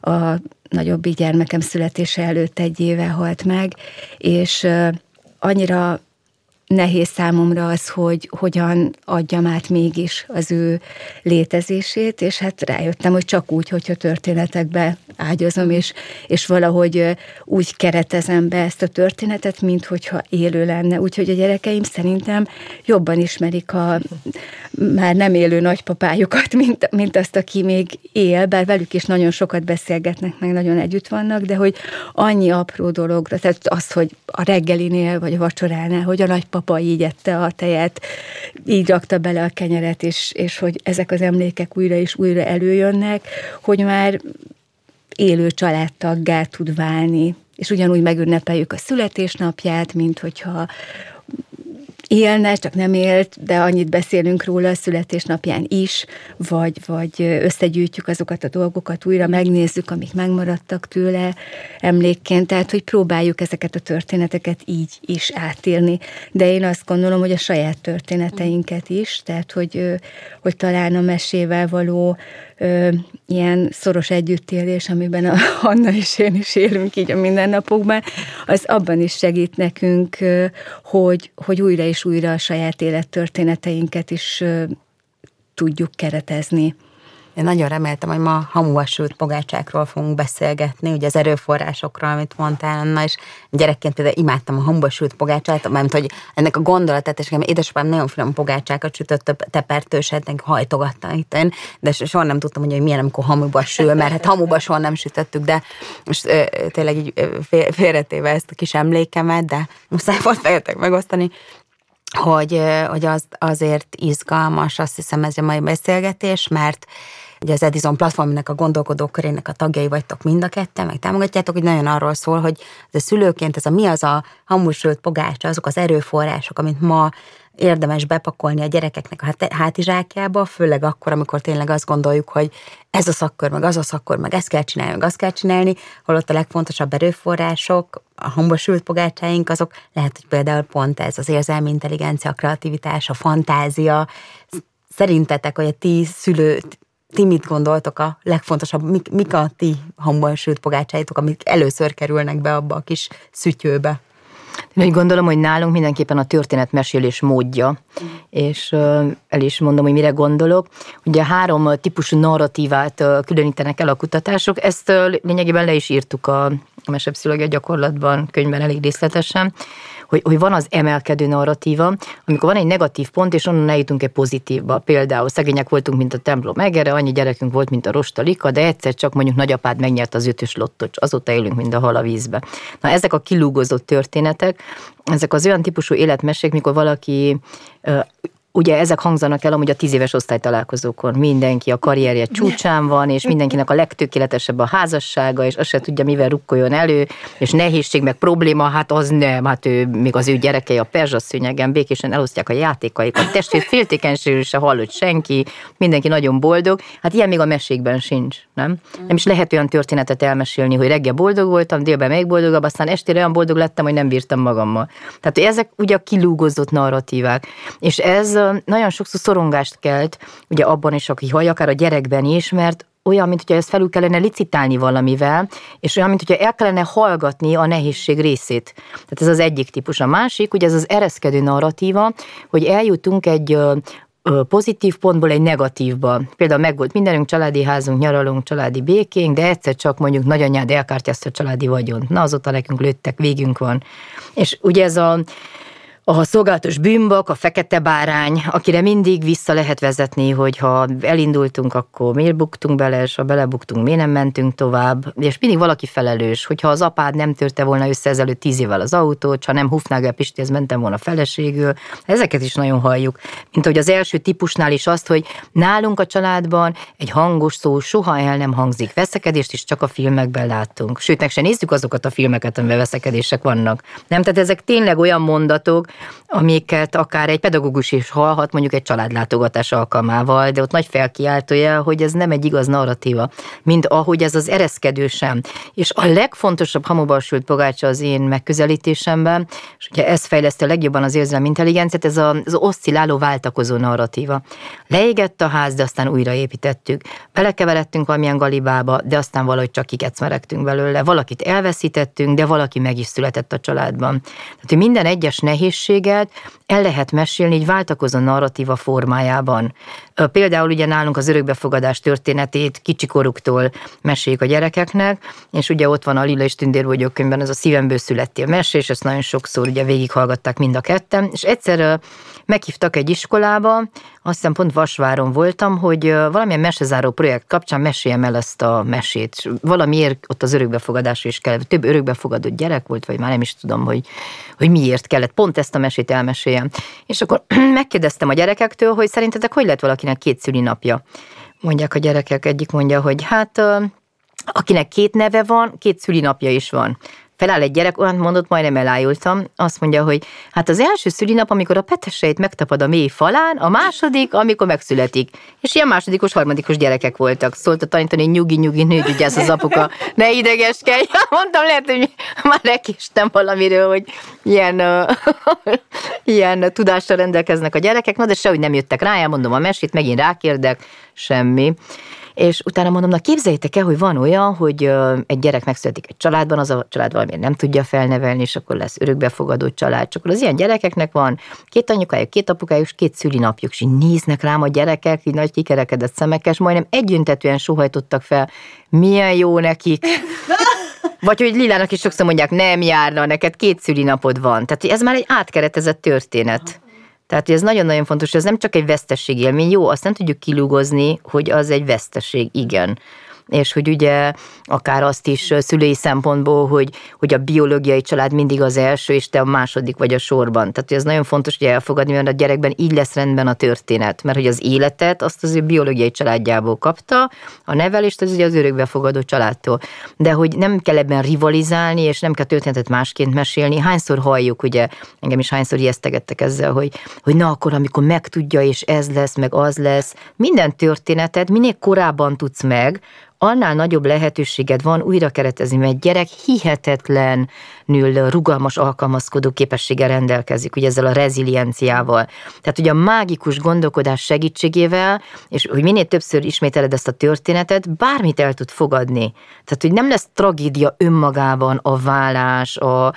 a nagyobbi gyermekem születése előtt egy éve halt meg, és annyira nehéz számomra az, hogy hogyan adjam át mégis az ő létezését, és hát rájöttem, hogy csak úgy, hogyha történetekbe ágyazom, és, és valahogy úgy keretezem be ezt a történetet, mint hogyha élő lenne. Úgyhogy a gyerekeim szerintem jobban ismerik a már nem élő nagypapájukat, mint, mint azt, aki még él, bár velük is nagyon sokat beszélgetnek, meg nagyon együtt vannak, de hogy annyi apró dologra, tehát az, hogy a reggelinél vagy a vacsoránál, hogy a nagypapa így ette a tejet, így rakta bele a kenyeret, és, és hogy ezek az emlékek újra és újra előjönnek, hogy már élő családtaggá tud válni, és ugyanúgy megünnepeljük a születésnapját, mint hogyha élne, csak nem élt, de annyit beszélünk róla a születésnapján is, vagy, vagy összegyűjtjük azokat a dolgokat, újra megnézzük, amik megmaradtak tőle emlékként, tehát hogy próbáljuk ezeket a történeteket így is átélni. De én azt gondolom, hogy a saját történeteinket is, tehát hogy, hogy talán a mesével való ilyen szoros együttélés, amiben a Hanna és én is élünk így a mindennapokban, az abban is segít nekünk, hogy, hogy újra és újra a saját élettörténeteinket is tudjuk keretezni. Én nagyon reméltem, hogy ma hamuas sült pogácsákról fogunk beszélgetni, ugye az erőforrásokról, amit mondtál, Anna, és gyerekként például imádtam a hamuas sült pogácsát, mert hogy ennek a gondolatát, és édesapám nagyon finom pogácsákat sütött, tepertőset, hajtogatta itt de soha nem tudtam, hogy milyen, amikor hamuba sül, mert hát hamuba soha nem sütöttük, de most ö, tényleg így félretéve ezt a kis emlékemet, de muszáj volt veletek megosztani, hogy, hogy az, azért izgalmas, azt hiszem ez a mai beszélgetés, mert ugye az Edison platformnak a gondolkodók körének a tagjai vagytok mind a ketten, meg támogatjátok, hogy nagyon arról szól, hogy ez a szülőként ez a mi az a hamusült pogácsa, azok az erőforrások, amit ma érdemes bepakolni a gyerekeknek a hátizsákjába, főleg akkor, amikor tényleg azt gondoljuk, hogy ez a szakkör, meg az a szakkör, meg ezt kell csinálni, meg azt kell csinálni, holott a legfontosabb erőforrások, a hambosült pogácsáink, azok lehet, hogy például pont ez az érzelmi intelligencia, a kreativitás, a fantázia. Szerintetek, hogy a ti szülő, ti mit gondoltok a legfontosabb, mik, mik a ti hambosült pogácsáitok, amik először kerülnek be abba a kis szütyőbe? Én úgy gondolom, hogy nálunk mindenképpen a történetmesélés módja, és el is mondom, hogy mire gondolok. Ugye három típusú narratívát különítenek el a kutatások, ezt lényegében le is írtuk a mesepszilógia gyakorlatban, könyvben elég részletesen hogy, hogy van az emelkedő narratíva, amikor van egy negatív pont, és onnan eljutunk egy pozitívba. Például szegények voltunk, mint a templom egere, annyi gyerekünk volt, mint a rostalika, de egyszer csak mondjuk nagyapád megnyert az ötös lottot, azóta élünk, mint a hal a vízbe. Na ezek a kilúgozott történetek, ezek az olyan típusú életmesék, mikor valaki ugye ezek hangzanak el amúgy a tíz éves osztálytalálkozókon. Mindenki a karrierje csúcsán van, és mindenkinek a legtökéletesebb a házassága, és azt se tudja, mivel rukkoljon elő, és nehézség, meg probléma, hát az nem, hát ő, még az ő gyerekei a perzsaszőnyegen békésen elosztják a játékaikat. Testvér féltékenységről se hallott senki, mindenki nagyon boldog. Hát ilyen még a mesékben sincs, nem? Nem is lehet olyan történetet elmesélni, hogy reggel boldog voltam, délben még boldogabb, aztán estére olyan boldog lettem, hogy nem bírtam magammal. Tehát ezek ugye a kilúgozott narratívák. És ez nagyon sokszor szorongást kelt, ugye abban is, aki hallja, akár a gyerekben is, mert olyan, mint hogyha ezt felül kellene licitálni valamivel, és olyan, mint hogyha el kellene hallgatni a nehézség részét. Tehát ez az egyik típus. A másik, ugye ez az ereszkedő narratíva, hogy eljutunk egy pozitív pontból egy negatívba. Például megvolt mindenünk, családi házunk, nyaralunk, családi békénk, de egyszer csak mondjuk nagyanyád elkártyázta a családi vagyont. Na azóta nekünk lőttek, végünk van. És ugye ez a a szolgálatos bűnbak, a fekete bárány, akire mindig vissza lehet vezetni, hogy ha elindultunk, akkor miért buktunk bele, és ha belebuktunk, miért nem mentünk tovább, és mindig valaki felelős, hogyha az apád nem törte volna össze ezelőtt tíz évvel az autót, ha nem Hufnagel Pistihez mentem volna feleségül, ezeket is nagyon halljuk. Mint hogy az első típusnál is azt, hogy nálunk a családban egy hangos szó soha el nem hangzik. Veszekedést is csak a filmekben láttunk. Sőt, meg se nézzük azokat a filmeket, amiben veszekedések vannak. Nem, tehát ezek tényleg olyan mondatok, amiket akár egy pedagógus is hallhat, mondjuk egy családlátogatás alkalmával, de ott nagy felkiáltója, hogy ez nem egy igaz narratíva, mint ahogy ez az ereszkedő sem. És a legfontosabb hamubarsült pogácsa az én megközelítésemben, és ugye ez fejleszti a legjobban az érzelmi intelligenciát, ez az oszcilláló váltakozó narratíva. Leégett a ház, de aztán újraépítettük. Belekeveredtünk valamilyen galibába, de aztán valahogy csak kikecmeregtünk belőle. Valakit elveszítettünk, de valaki meg is született a családban. Tehát, hogy minden egyes nehézség nehézséget el lehet mesélni egy váltakozó narratíva formájában. Például ugye nálunk az örökbefogadás történetét kicsikoruktól meséljük a gyerekeknek, és ugye ott van a Lila és Tündér vagyok könyvben, ez a szívemből születtél mesé, és ezt nagyon sokszor ugye végighallgatták mind a ketten, és egyszer meghívtak egy iskolába, azt hiszem pont Vasváron voltam, hogy valamilyen mesezáró projekt kapcsán meséljem el ezt a mesét. Valamiért ott az örökbefogadás is kell, több örökbefogadott gyerek volt, vagy már nem is tudom, hogy, hogy miért kellett pont ezt a mesét elmeséljem. És akkor megkérdeztem a gyerekektől, hogy szerintetek hogy lett valakinek két szülinapja? Mondják a gyerekek, egyik mondja, hogy hát akinek két neve van, két szülinapja is van feláll egy gyerek, olyan mondott, majdnem elájultam, azt mondja, hogy hát az első szülinap, amikor a peteseit megtapad a mély falán, a második, amikor megszületik. És ilyen másodikos, harmadikos gyerekek voltak. Szólt a tanítani, nyugi, nyugi, nőgyügyász az apuka, ne idegeskedj. Mondtam, lehet, hogy már lekéstem valamiről, hogy ilyen, ilyen tudással rendelkeznek a gyerekek, na de sehogy nem jöttek rá, elmondom a mesét, megint rákérdek, semmi. És utána mondom, na képzeljétek el, hogy van olyan, hogy egy gyerek megszületik egy családban, az a család valamiért nem tudja felnevelni, és akkor lesz örökbefogadó család. Csak az ilyen gyerekeknek van két anyukájuk, két apukájuk, két szülinapjuk, és így néznek rám a gyerekek, így nagy kikerekedett szemekes, majdnem együntetően sohajtottak fel, milyen jó nekik. Vagy hogy Lilának is sokszor mondják, nem járna, neked két szülinapod van. Tehát ez már egy átkeretezett történet. Tehát ez nagyon-nagyon fontos, ez nem csak egy vesztesség élmény, jó, azt nem tudjuk kilúgozni, hogy az egy vesztesség, igen és hogy ugye akár azt is szülői szempontból, hogy, hogy a biológiai család mindig az első, és te a második vagy a sorban. Tehát ez nagyon fontos, hogy elfogadni, mert a gyerekben így lesz rendben a történet, mert hogy az életet azt az ő biológiai családjából kapta, a nevelést az ugye az örökbefogadó családtól. De hogy nem kell ebben rivalizálni, és nem kell történetet másként mesélni. Hányszor halljuk, ugye, engem is hányszor ijesztegettek ezzel, hogy, hogy na akkor, amikor megtudja, és ez lesz, meg az lesz, minden történetet minél korábban tudsz meg, annál nagyobb lehetőséged van újra keretezni, mert gyerek hihetetlenül rugalmas alkalmazkodó képességgel rendelkezik, ugye ezzel a rezilienciával. Tehát ugye a mágikus gondolkodás segítségével, és hogy minél többször ismételed ezt a történetet, bármit el tud fogadni. Tehát, hogy nem lesz tragédia önmagában a vállás, a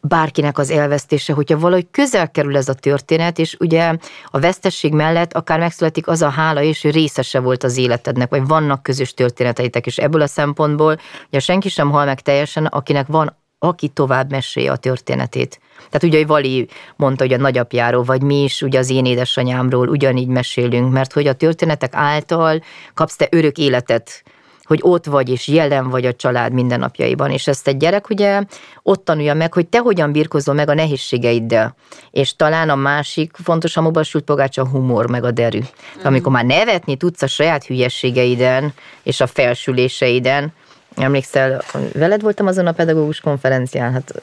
bárkinek az elvesztése, hogyha valahogy közel kerül ez a történet, és ugye a vesztesség mellett akár megszületik az a hála és hogy részese volt az életednek, vagy vannak közös történeteitek, és ebből a szempontból ugye senki sem hal meg teljesen, akinek van aki tovább mesélje a történetét. Tehát ugye, hogy Vali mondta, hogy a nagyapjáról, vagy mi is ugye az én édesanyámról ugyanígy mesélünk, mert hogy a történetek által kapsz te örök életet, hogy ott vagy és jelen vagy a család mindennapjaiban, és ezt egy gyerek ugye ott tanulja meg, hogy te hogyan birkozol meg a nehézségeiddel, és talán a másik fontos a mobasult pogács a humor, meg a derű. Mm. Amikor már nevetni tudsz a saját hülyességeiden és a felsüléseiden, Emlékszel, veled voltam azon a pedagógus konferencián, hát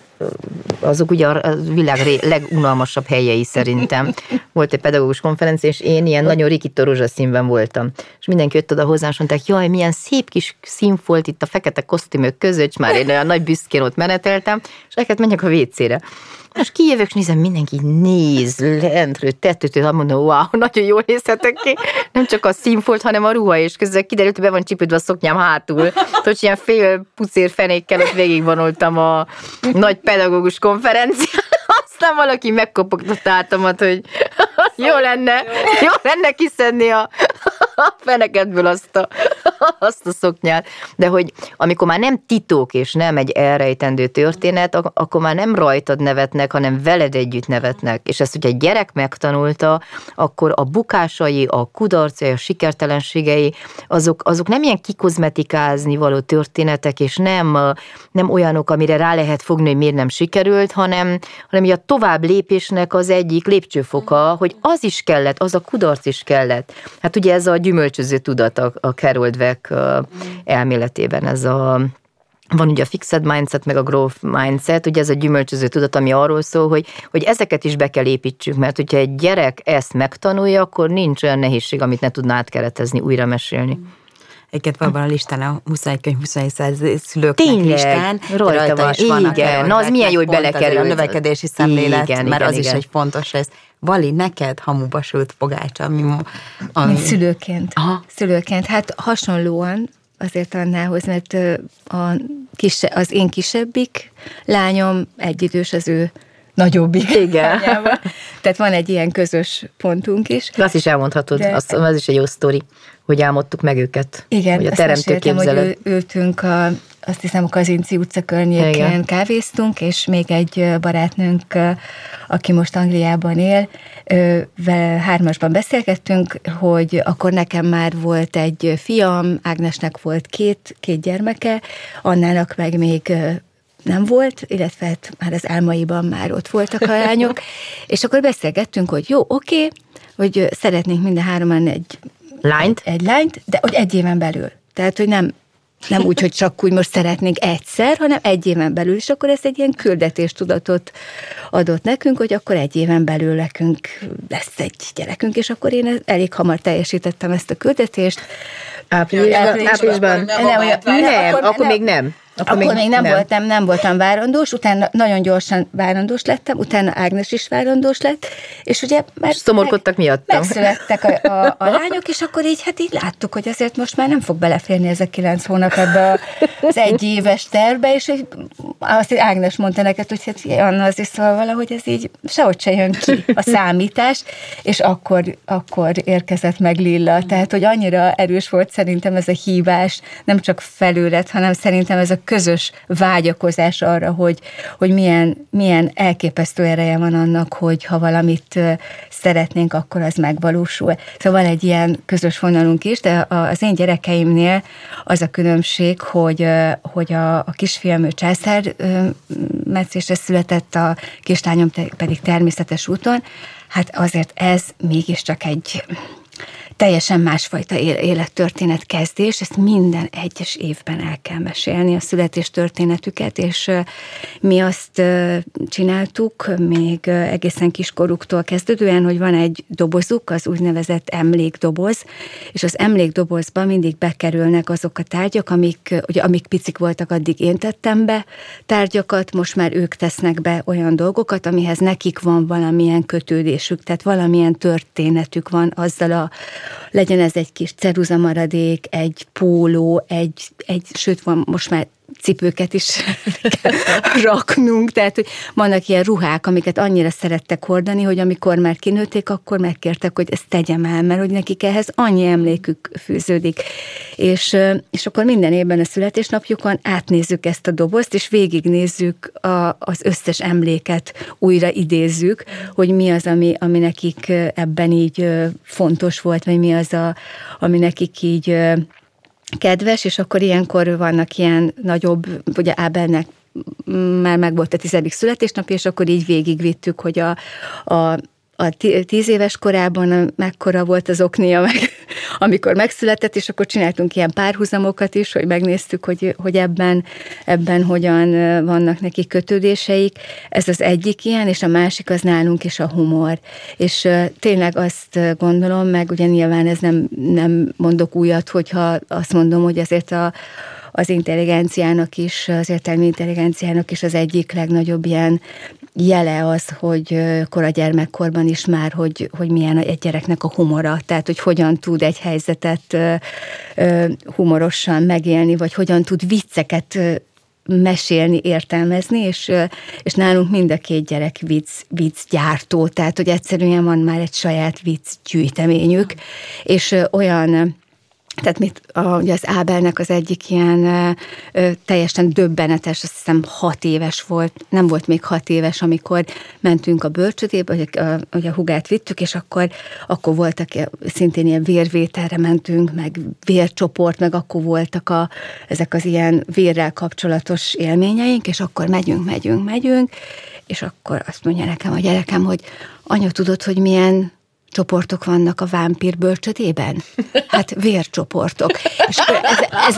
azok ugye a világ legunalmasabb helyei szerintem. Volt egy pedagógus konferencia, és én ilyen nagyon rikító rózsaszínben voltam. És mindenki jött oda hozzám, és mondták, jaj, milyen szép kis színfolt itt a fekete kosztümök között, és már én olyan nagy büszkén ott meneteltem, és lehet menjek a WC-re. Most kijövök, nézem, mindenki néz lentről, tetőtől, mondom, wow, nagyon jól nézhetek ki. Nem csak a színfolt, hanem a ruha, és közben kiderült, hogy be van csipődve a szoknyám hátul. Tudod, ilyen fél pucér fenékkel ott végigvonultam a nagy pedagógus konferencián. Aztán valaki megkopogtatta átamat, hogy jó lenne, jó lenne kiszedni a, a feneketből azt a, azt a szoknyát. De hogy amikor már nem titok és nem egy elrejtendő történet, akkor már nem rajtad nevetnek, hanem veled együtt nevetnek. És ezt, hogy egy gyerek megtanulta, akkor a bukásai, a kudarcai, a sikertelenségei, azok, azok nem ilyen kikozmetikázni való történetek, és nem, nem olyanok, amire rá lehet fogni, hogy miért nem sikerült, hanem, hanem a tovább lépésnek az egyik lépcsőfoka, hogy az is kellett, az a kudarc is kellett. Hát ugye ez a gyümölcsöző tudat a, a Carol Dweck elméletében, ez a van ugye a fixed mindset, meg a growth mindset, ugye ez a gyümölcsöző tudat, ami arról szól, hogy, hogy ezeket is be kell építsük, mert hogyha egy gyerek ezt megtanulja, akkor nincs olyan nehézség, amit ne tudná átkeretezni, újra mesélni. Egyébként valóban a listán a 21 könyv 21 szülők Tényleg, listán, rajta, rajta van. is vannak. Igen, na az milyen jó, hogy belekerül. A növekedési szemlélet, igen, mert igen, az igen. is egy fontos rész. Vali, neked hamuba sült pogácsa, ami... ami... Szülőként. Aha. Szülőként. Hát hasonlóan azért annához, mert a kise, az én kisebbik lányom egyidős az ő nagyobbik Igen. Tehát van egy ilyen közös pontunk is. Azt is elmondhatod, De... az, az is egy jó sztori, hogy álmodtuk meg őket. Igen, hogy a teremtő képzelet. hogy ültünk a, azt hiszem a Kazinci utca környékén Igen. kávéztunk, és még egy barátnőnk, aki most Angliában él, hármasban beszélgettünk, hogy akkor nekem már volt egy fiam, Ágnesnek volt két, két gyermeke, Annának meg még nem volt, illetve hát már az álmaiban már ott voltak a lányok, és akkor beszélgettünk, hogy jó, oké, okay, hogy szeretnénk minden hároman egy lányt, egy lányt, de hogy egy éven belül. Tehát, hogy nem, nem úgy, hogy csak úgy most szeretnénk egyszer, hanem egy éven belül, és akkor ez egy ilyen küldetéstudatot adott nekünk, hogy akkor egy éven belül nekünk lesz egy gyerekünk, és akkor én elég hamar teljesítettem ezt a küldetést. Áprilisban? áprilisban. Nem, nem, nem, nem, akkor, akkor még nem. Akkor, akkor még, még nem, nem. voltam, nem voltam várandós, utána nagyon gyorsan várandós lettem, utána Ágnes is várandós lett, és ugye mert Szomorkodtak meg, miattam. Megszülettek a, a, a lányok, és akkor így hát így láttuk, hogy azért most már nem fog beleférni ez a kilenc hónap ebbe az egy éves tervbe, és hogy azt Ágnes mondta neked, hogy hát Anna az is szóval valahogy ez így sehogy se jön ki a számítás, és akkor, akkor érkezett meg Lilla. Tehát, hogy annyira erős volt szerintem ez a hívás, nem csak felőled, hanem szerintem ez a közös vágyakozás arra, hogy, hogy milyen, milyen elképesztő ereje van annak, hogy ha valamit szeretnénk, akkor az megvalósul. Szóval egy ilyen közös vonalunk is, de az én gyerekeimnél az a különbség, hogy, hogy a, a kisfiam ő császár meccésre született, a kislányom pedig természetes úton, hát azért ez mégiscsak egy teljesen másfajta élettörténet kezdés, ezt minden egyes évben el kell mesélni, a születés történetüket, és mi azt csináltuk még egészen kiskoruktól kezdődően, hogy van egy dobozuk, az úgynevezett emlékdoboz, és az emlékdobozba mindig bekerülnek azok a tárgyak, amik, ugye, amik picik voltak, addig én tettem be tárgyakat, most már ők tesznek be olyan dolgokat, amihez nekik van valamilyen kötődésük, tehát valamilyen történetük van azzal a legyen ez egy kis ceruza maradék, egy póló, egy, egy sőt van most már cipőket is raknunk, tehát hogy vannak ilyen ruhák, amiket annyira szerettek hordani, hogy amikor már kinőtték, akkor megkértek, hogy ezt tegyem el, mert hogy nekik ehhez annyi emlékük fűződik. És, és akkor minden évben a születésnapjukon átnézzük ezt a dobozt, és végignézzük a, az összes emléket, újra idézzük, hogy mi az, ami, ami nekik ebben így fontos volt, vagy mi az, a, ami nekik így kedves, és akkor ilyenkor vannak ilyen nagyobb, ugye Ábelnek már meg volt a tizedik születésnapja, és akkor így végigvittük, hogy a, a a tíz éves korában mekkora volt az oknia, meg amikor megszületett, és akkor csináltunk ilyen párhuzamokat is, hogy megnéztük, hogy, hogy ebben, ebben hogyan vannak neki kötődéseik. Ez az egyik ilyen, és a másik az nálunk is a humor. És tényleg azt gondolom, meg ugye nyilván ez nem, nem mondok újat, hogyha azt mondom, hogy azért a, az intelligenciának is, az értelmi intelligenciának is az egyik legnagyobb ilyen jele az, hogy kora gyermekkorban is már, hogy, hogy milyen egy gyereknek a humora, tehát hogy hogyan tud egy helyzetet humorosan megélni, vagy hogyan tud vicceket mesélni, értelmezni, és, és nálunk mind a két gyerek vicc, vicc gyártó, tehát hogy egyszerűen van már egy saját vicc gyűjteményük, és olyan tehát mit, a, ugye az Ábelnek az egyik ilyen ö, teljesen döbbenetes, azt hiszem hat éves volt, nem volt még hat éves, amikor mentünk a bölcsödébe, hogy a, hogy a hugát vittük, és akkor, akkor voltak szintén ilyen vérvételre mentünk, meg vércsoport, meg akkor voltak a, ezek az ilyen vérrel kapcsolatos élményeink, és akkor megyünk, megyünk, megyünk, és akkor azt mondja nekem a gyerekem, hogy anya, tudod, hogy milyen csoportok vannak a vámpír bölcsödében? Hát vércsoportok. És ez, ez,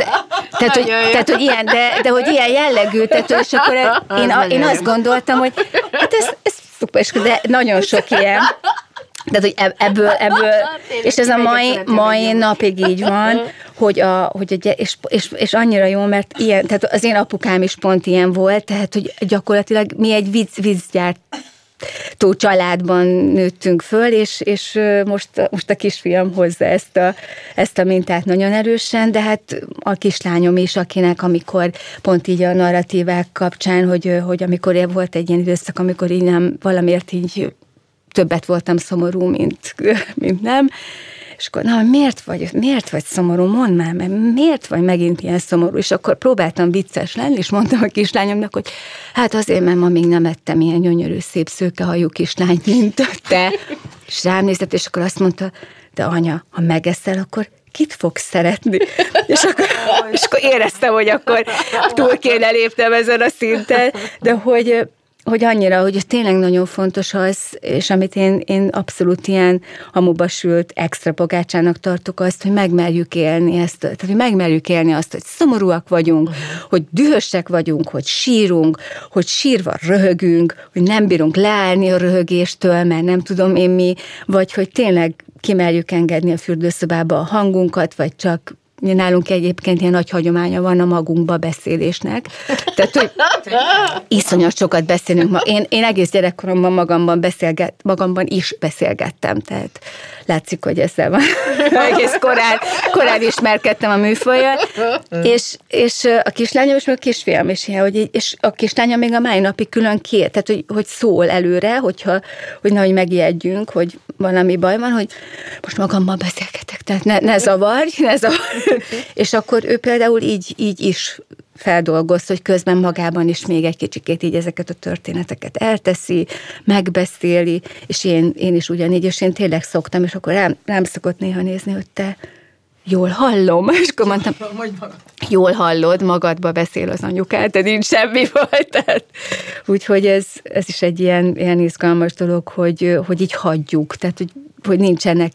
tehát, hogy, tehát, hogy ilyen, de, de hogy ilyen jellegű, tehát, és akkor én, én azt gondoltam, hogy hát ez, ez szuper, de nagyon sok ilyen. Tehát, hogy ebből, ebből, és ez a mai, mai napig így van, hogy, a, hogy a, és, és, és annyira jó, mert ilyen, tehát az én apukám is pont ilyen volt, tehát, hogy gyakorlatilag mi egy vicc, viccgyárt tó családban nőttünk föl, és, és most, most a kisfiam hozza ezt a, ezt a mintát nagyon erősen, de hát a kislányom is, akinek amikor pont így a narratívák kapcsán, hogy, hogy amikor volt egy ilyen időszak, amikor így nem valamiért így többet voltam szomorú, mint, mint nem, és akkor, na, miért vagy, miért vagy szomorú, mondd már, mert miért vagy megint ilyen szomorú, és akkor próbáltam vicces lenni, és mondtam a kislányomnak, hogy hát azért, mert ma még nem ettem ilyen gyönyörű, szép szőkehajú kislányt, mint te. És rám nézett, és akkor azt mondta, de anya, ha megeszel, akkor kit fogsz szeretni? És akkor, és akkor éreztem, hogy akkor túl kéne léptem ezen a szinten, de hogy hogy annyira, hogy tényleg nagyon fontos az, és amit én, én abszolút ilyen hamuba sült extra pogácsának tartok azt, hogy megmerjük élni ezt, tehát hogy megmerjük élni azt, hogy szomorúak vagyunk, uh-huh. hogy dühösek vagyunk, hogy sírunk, hogy sírva röhögünk, hogy nem bírunk leállni a röhögéstől, mert nem tudom én mi, vagy hogy tényleg kimerjük engedni a fürdőszobába a hangunkat, vagy csak Nálunk egyébként ilyen nagy hagyománya van a magunkba beszélésnek. Tehát, hogy iszonyat sokat beszélünk ma. Én, én egész gyerekkoromban magamban, beszélget, magamban is beszélgettem, tehát látszik, hogy ezzel van. egész korán, korán ismerkedtem a műfajjal. És, és a kislányom és meg a kisfiam is ilyen, hogy, és a kislányom még a mai napig külön kér, tehát hogy, hogy szól előre, hogyha, hogy nehogy megijedjünk, hogy valami baj van, hogy most magamban beszélgetek, tehát ne, ne zavarj, ne zavarj, és akkor ő például így, így is feldolgoz, hogy közben magában is még egy kicsikét így ezeket a történeteket elteszi, megbeszéli, és én, én is ugyanígy, és én tényleg szoktam, és akkor rám, rám szokott néha nézni, hogy te jól hallom, és akkor mondtam, jól hallod, magadba beszél az anyukád, de nincs semmi baj. Tehát, úgyhogy ez, ez is egy ilyen, ilyen izgalmas dolog, hogy, hogy így hagyjuk, tehát hogy, hogy nincsenek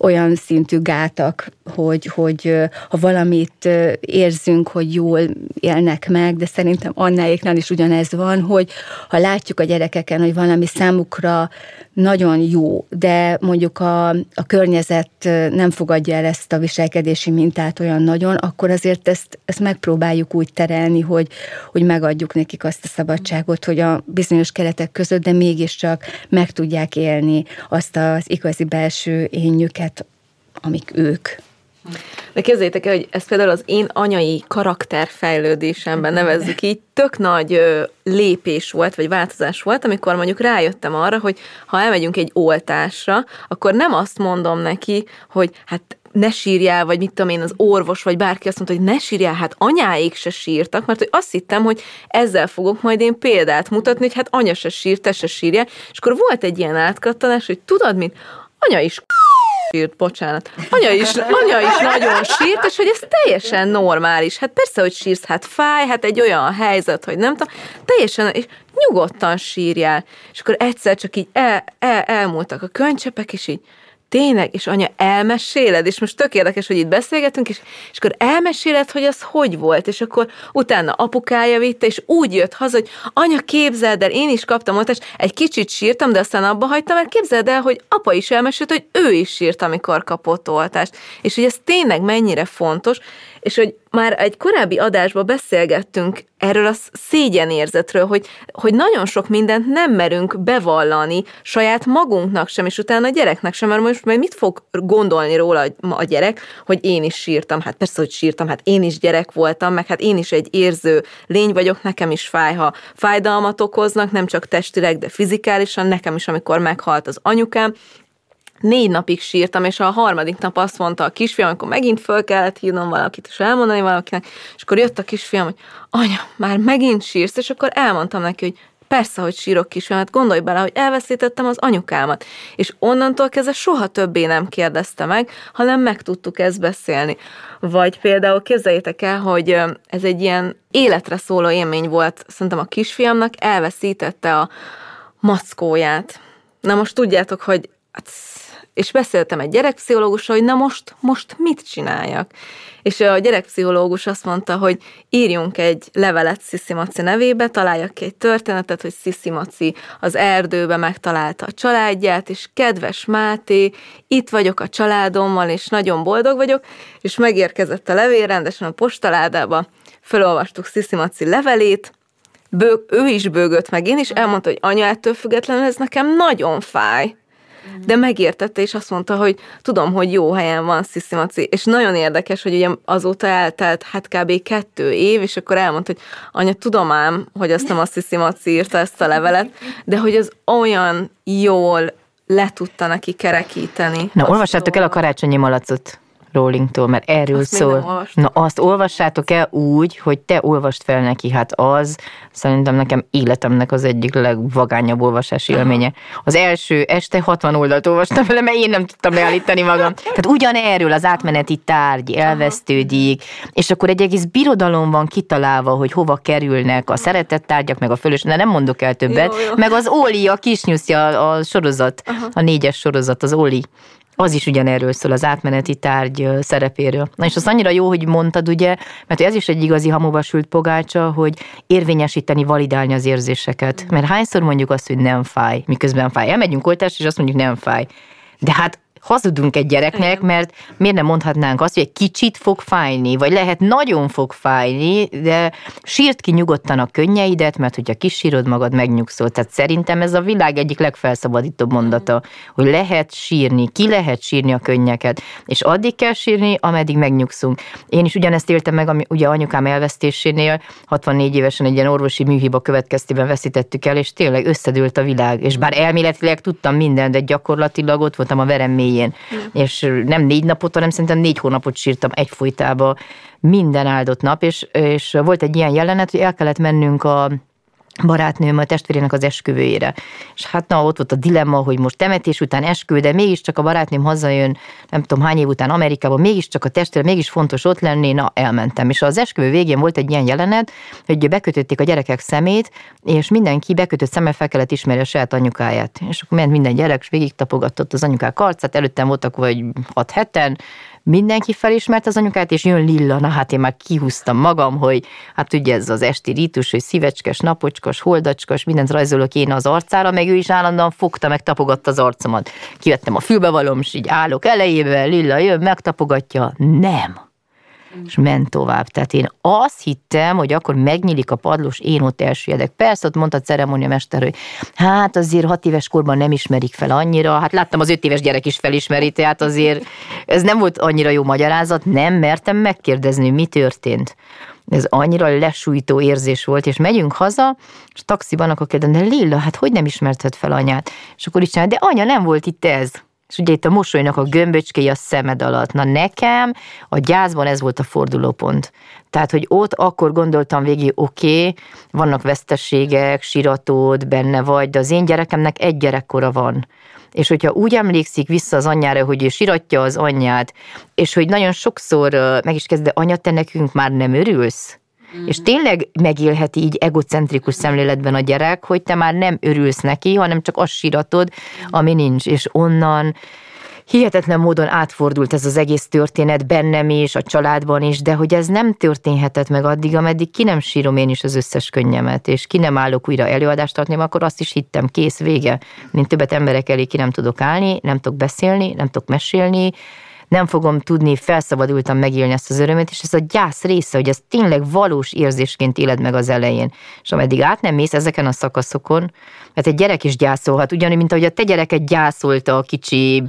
olyan szintű gátak, hogy, hogy ha valamit érzünk, hogy jól élnek meg, de szerintem annáéknál is ugyanez van, hogy ha látjuk a gyerekeken, hogy valami számukra nagyon jó, de mondjuk a, a környezet nem fogadja el ezt a viselkedési mintát olyan nagyon, akkor azért ezt, ezt megpróbáljuk úgy terelni, hogy, hogy megadjuk nekik azt a szabadságot, hogy a bizonyos keretek között, de mégiscsak meg tudják élni azt az igazi belső énjüket, amik ők. De képzeljétek el, hogy ez például az én anyai karakterfejlődésemben nevezzük így, tök nagy lépés volt, vagy változás volt, amikor mondjuk rájöttem arra, hogy ha elmegyünk egy oltásra, akkor nem azt mondom neki, hogy hát ne sírjál, vagy mit tudom én, az orvos, vagy bárki azt mondta, hogy ne sírjál, hát anyáik se sírtak, mert hogy azt hittem, hogy ezzel fogok majd én példát mutatni, hogy hát anya se sírt, te se sírjál, és akkor volt egy ilyen átkattanás, hogy tudod mit, anya is sírt, bocsánat. Anya is, anya is nagyon sírt, és hogy ez teljesen normális. Hát persze, hogy sírsz, hát fáj, hát egy olyan helyzet, hogy nem tudom, teljesen, és nyugodtan sírjál. És akkor egyszer csak így el, el, elmúltak a könycsepek, és így tényleg, és anya, elmeséled, és most tök érdekes, hogy itt beszélgetünk, és, és akkor elmeséled, hogy az hogy volt, és akkor utána apukája vitte, és úgy jött haza, hogy anya, képzeld el, én is kaptam oltást, egy kicsit sírtam, de aztán abba hagytam, mert képzeld el, hogy apa is elmesélt, hogy ő is sírt, amikor kapott oltást. És hogy ez tényleg mennyire fontos, és hogy már egy korábbi adásban beszélgettünk erről a szégyenérzetről, hogy, hogy nagyon sok mindent nem merünk bevallani saját magunknak sem, és utána a gyereknek sem, mert most majd mit fog gondolni róla a gyerek, hogy én is sírtam, hát persze, hogy sírtam, hát én is gyerek voltam, meg hát én is egy érző lény vagyok, nekem is fáj, ha fájdalmat okoznak, nem csak testileg, de fizikálisan, nekem is, amikor meghalt az anyukám, négy napig sírtam, és a harmadik nap azt mondta a kisfiam, amikor megint föl kellett hívnom valakit, és elmondani valakinek, és akkor jött a kisfiam, hogy anya, már megint sírsz, és akkor elmondtam neki, hogy persze, hogy sírok kisfiam, hát gondolj bele, hogy elveszítettem az anyukámat. És onnantól kezdve soha többé nem kérdezte meg, hanem meg tudtuk ezt beszélni. Vagy például képzeljétek el, hogy ez egy ilyen életre szóló élmény volt, szerintem a kisfiamnak elveszítette a mackóját. Na most tudjátok, hogy hát és beszéltem egy gyerekpszichológussal, hogy na most, most mit csináljak. És a gyerekpszichológus azt mondta, hogy írjunk egy levelet Sziszi Maci nevébe, találjak ki egy történetet, hogy Sziszi Maci az erdőbe megtalálta a családját, és kedves Máté, itt vagyok a családommal, és nagyon boldog vagyok, és megérkezett a levél rendesen a postaládába, felolvastuk Sziszi Maci levelét, bőg, ő is bőgött meg, én is elmondta, hogy anya, ettől függetlenül ez nekem nagyon fáj. De megértette, és azt mondta, hogy tudom, hogy jó helyen van Szisztimaci, és nagyon érdekes, hogy ugye azóta eltelt hát kb. kettő év, és akkor elmondta, hogy anya, tudom ám, hogy azt nem a Szisztimaci írta ezt a levelet, de hogy az olyan jól le tudta neki kerekíteni. Na, olvassátok el a karácsonyi malacot. Rowlingtól, mert erről Azt szól. Na azt olvassátok el úgy, hogy te olvast fel neki, hát az szerintem nekem életemnek az egyik legvagányabb olvasási élménye. Az első este 60 oldalt olvastam vele, mert én nem tudtam leállítani magam. Tehát ugyanerről az átmeneti tárgy elvesztődik, és akkor egy egész birodalom van kitalálva, hogy hova kerülnek a szeretett tárgyak, meg a fölös, de nem mondok el többet, Jó, jó. meg az Oli, a kisnyusja, a sorozat, a négyes sorozat, az Oli az is ugyanerről szól, az átmeneti tárgy szerepéről. Na és az annyira jó, hogy mondtad, ugye, mert ez is egy igazi hamuba sült pogácsa, hogy érvényesíteni, validálni az érzéseket. Mert hányszor mondjuk azt, hogy nem fáj, miközben fáj. Elmegyünk oltásra, és azt mondjuk nem fáj. De hát hazudunk egy gyereknek, mert miért nem mondhatnánk azt, hogy egy kicsit fog fájni, vagy lehet nagyon fog fájni, de sírt ki nyugodtan a könnyeidet, mert hogyha kisírod magad, megnyugszol. Tehát szerintem ez a világ egyik legfelszabadítóbb mondata, hogy lehet sírni, ki lehet sírni a könnyeket, és addig kell sírni, ameddig megnyugszunk. Én is ugyanezt éltem meg, ami ugye anyukám elvesztésénél, 64 évesen egy ilyen orvosi műhiba következtében veszítettük el, és tényleg összedőlt a világ. És bár elméletileg tudtam mindent, de gyakorlatilag ott voltam a verem mélyén. És nem négy napot, hanem szerintem négy hónapot sírtam egyfolytába minden áldott nap, és, és volt egy ilyen jelenet, hogy el kellett mennünk a barátnőm a testvérének az esküvőjére. És hát na, ott volt a dilemma, hogy most temetés után esküvő, de mégiscsak a barátnőm hazajön, nem tudom hány év után Amerikában, mégiscsak a testvére, mégis fontos ott lenni, na, elmentem. És az esküvő végén volt egy ilyen jelenet, hogy bekötötték a gyerekek szemét, és mindenki bekötött szemmel fel kellett ismerni a saját anyukáját. És akkor ment minden gyerek, és végig tapogatott az anyukák arcát, előttem voltak vagy 6 heten, mindenki felismert az anyukát, és jön Lilla, na hát én már kihúztam magam, hogy hát ugye ez az esti rítus, hogy szívecskes, napocskos, holdacskos, mindent rajzolok én az arcára, meg ő is állandóan fogta, meg tapogatta az arcomat. Kivettem a fülbevalom, és így állok elejébe, Lilla jön, megtapogatja, nem és ment tovább. Tehát én azt hittem, hogy akkor megnyílik a padlós, én ott elsüllyedek. Persze, ott mondta a ceremóniamester, hogy hát azért hat éves korban nem ismerik fel annyira, hát láttam az öt éves gyerek is felismeri, tehát azért ez nem volt annyira jó magyarázat, nem mertem megkérdezni, mi történt. Ez annyira lesújtó érzés volt, és megyünk haza, és taxiban akkor kérdezem, de Lilla, hát hogy nem ismerted fel anyát? És akkor is csinál, de anya, nem volt itt ez. És ugye itt a mosolynak a gömböcskéi a szemed alatt. Na nekem a gyászban ez volt a fordulópont. Tehát, hogy ott akkor gondoltam végig, oké, okay, vannak veszteségek, siratód, benne vagy, de az én gyerekemnek egy gyerekkora van. És hogyha úgy emlékszik vissza az anyjára, hogy ő siratja az anyját, és hogy nagyon sokszor meg is kezd, de anya, te nekünk már nem örülsz? Mm. És tényleg megélheti így egocentrikus szemléletben a gyerek, hogy te már nem örülsz neki, hanem csak azt síratod, ami nincs. És onnan hihetetlen módon átfordult ez az egész történet bennem is, a családban is, de hogy ez nem történhetett meg addig, ameddig ki nem sírom én is az összes könnyemet, és ki nem állok újra előadást tartani, akkor azt is hittem, kész, vége. Mint többet emberek elé ki nem tudok állni, nem tudok beszélni, nem tudok mesélni, nem fogom tudni felszabadultan megélni ezt az örömöt, és ez a gyász része, hogy ez tényleg valós érzésként éled meg az elején. És ameddig át nem mész ezeken a szakaszokon, mert egy gyerek is gyászolhat, ugyanúgy, mint ahogy a te gyereket gyászolta a kicsi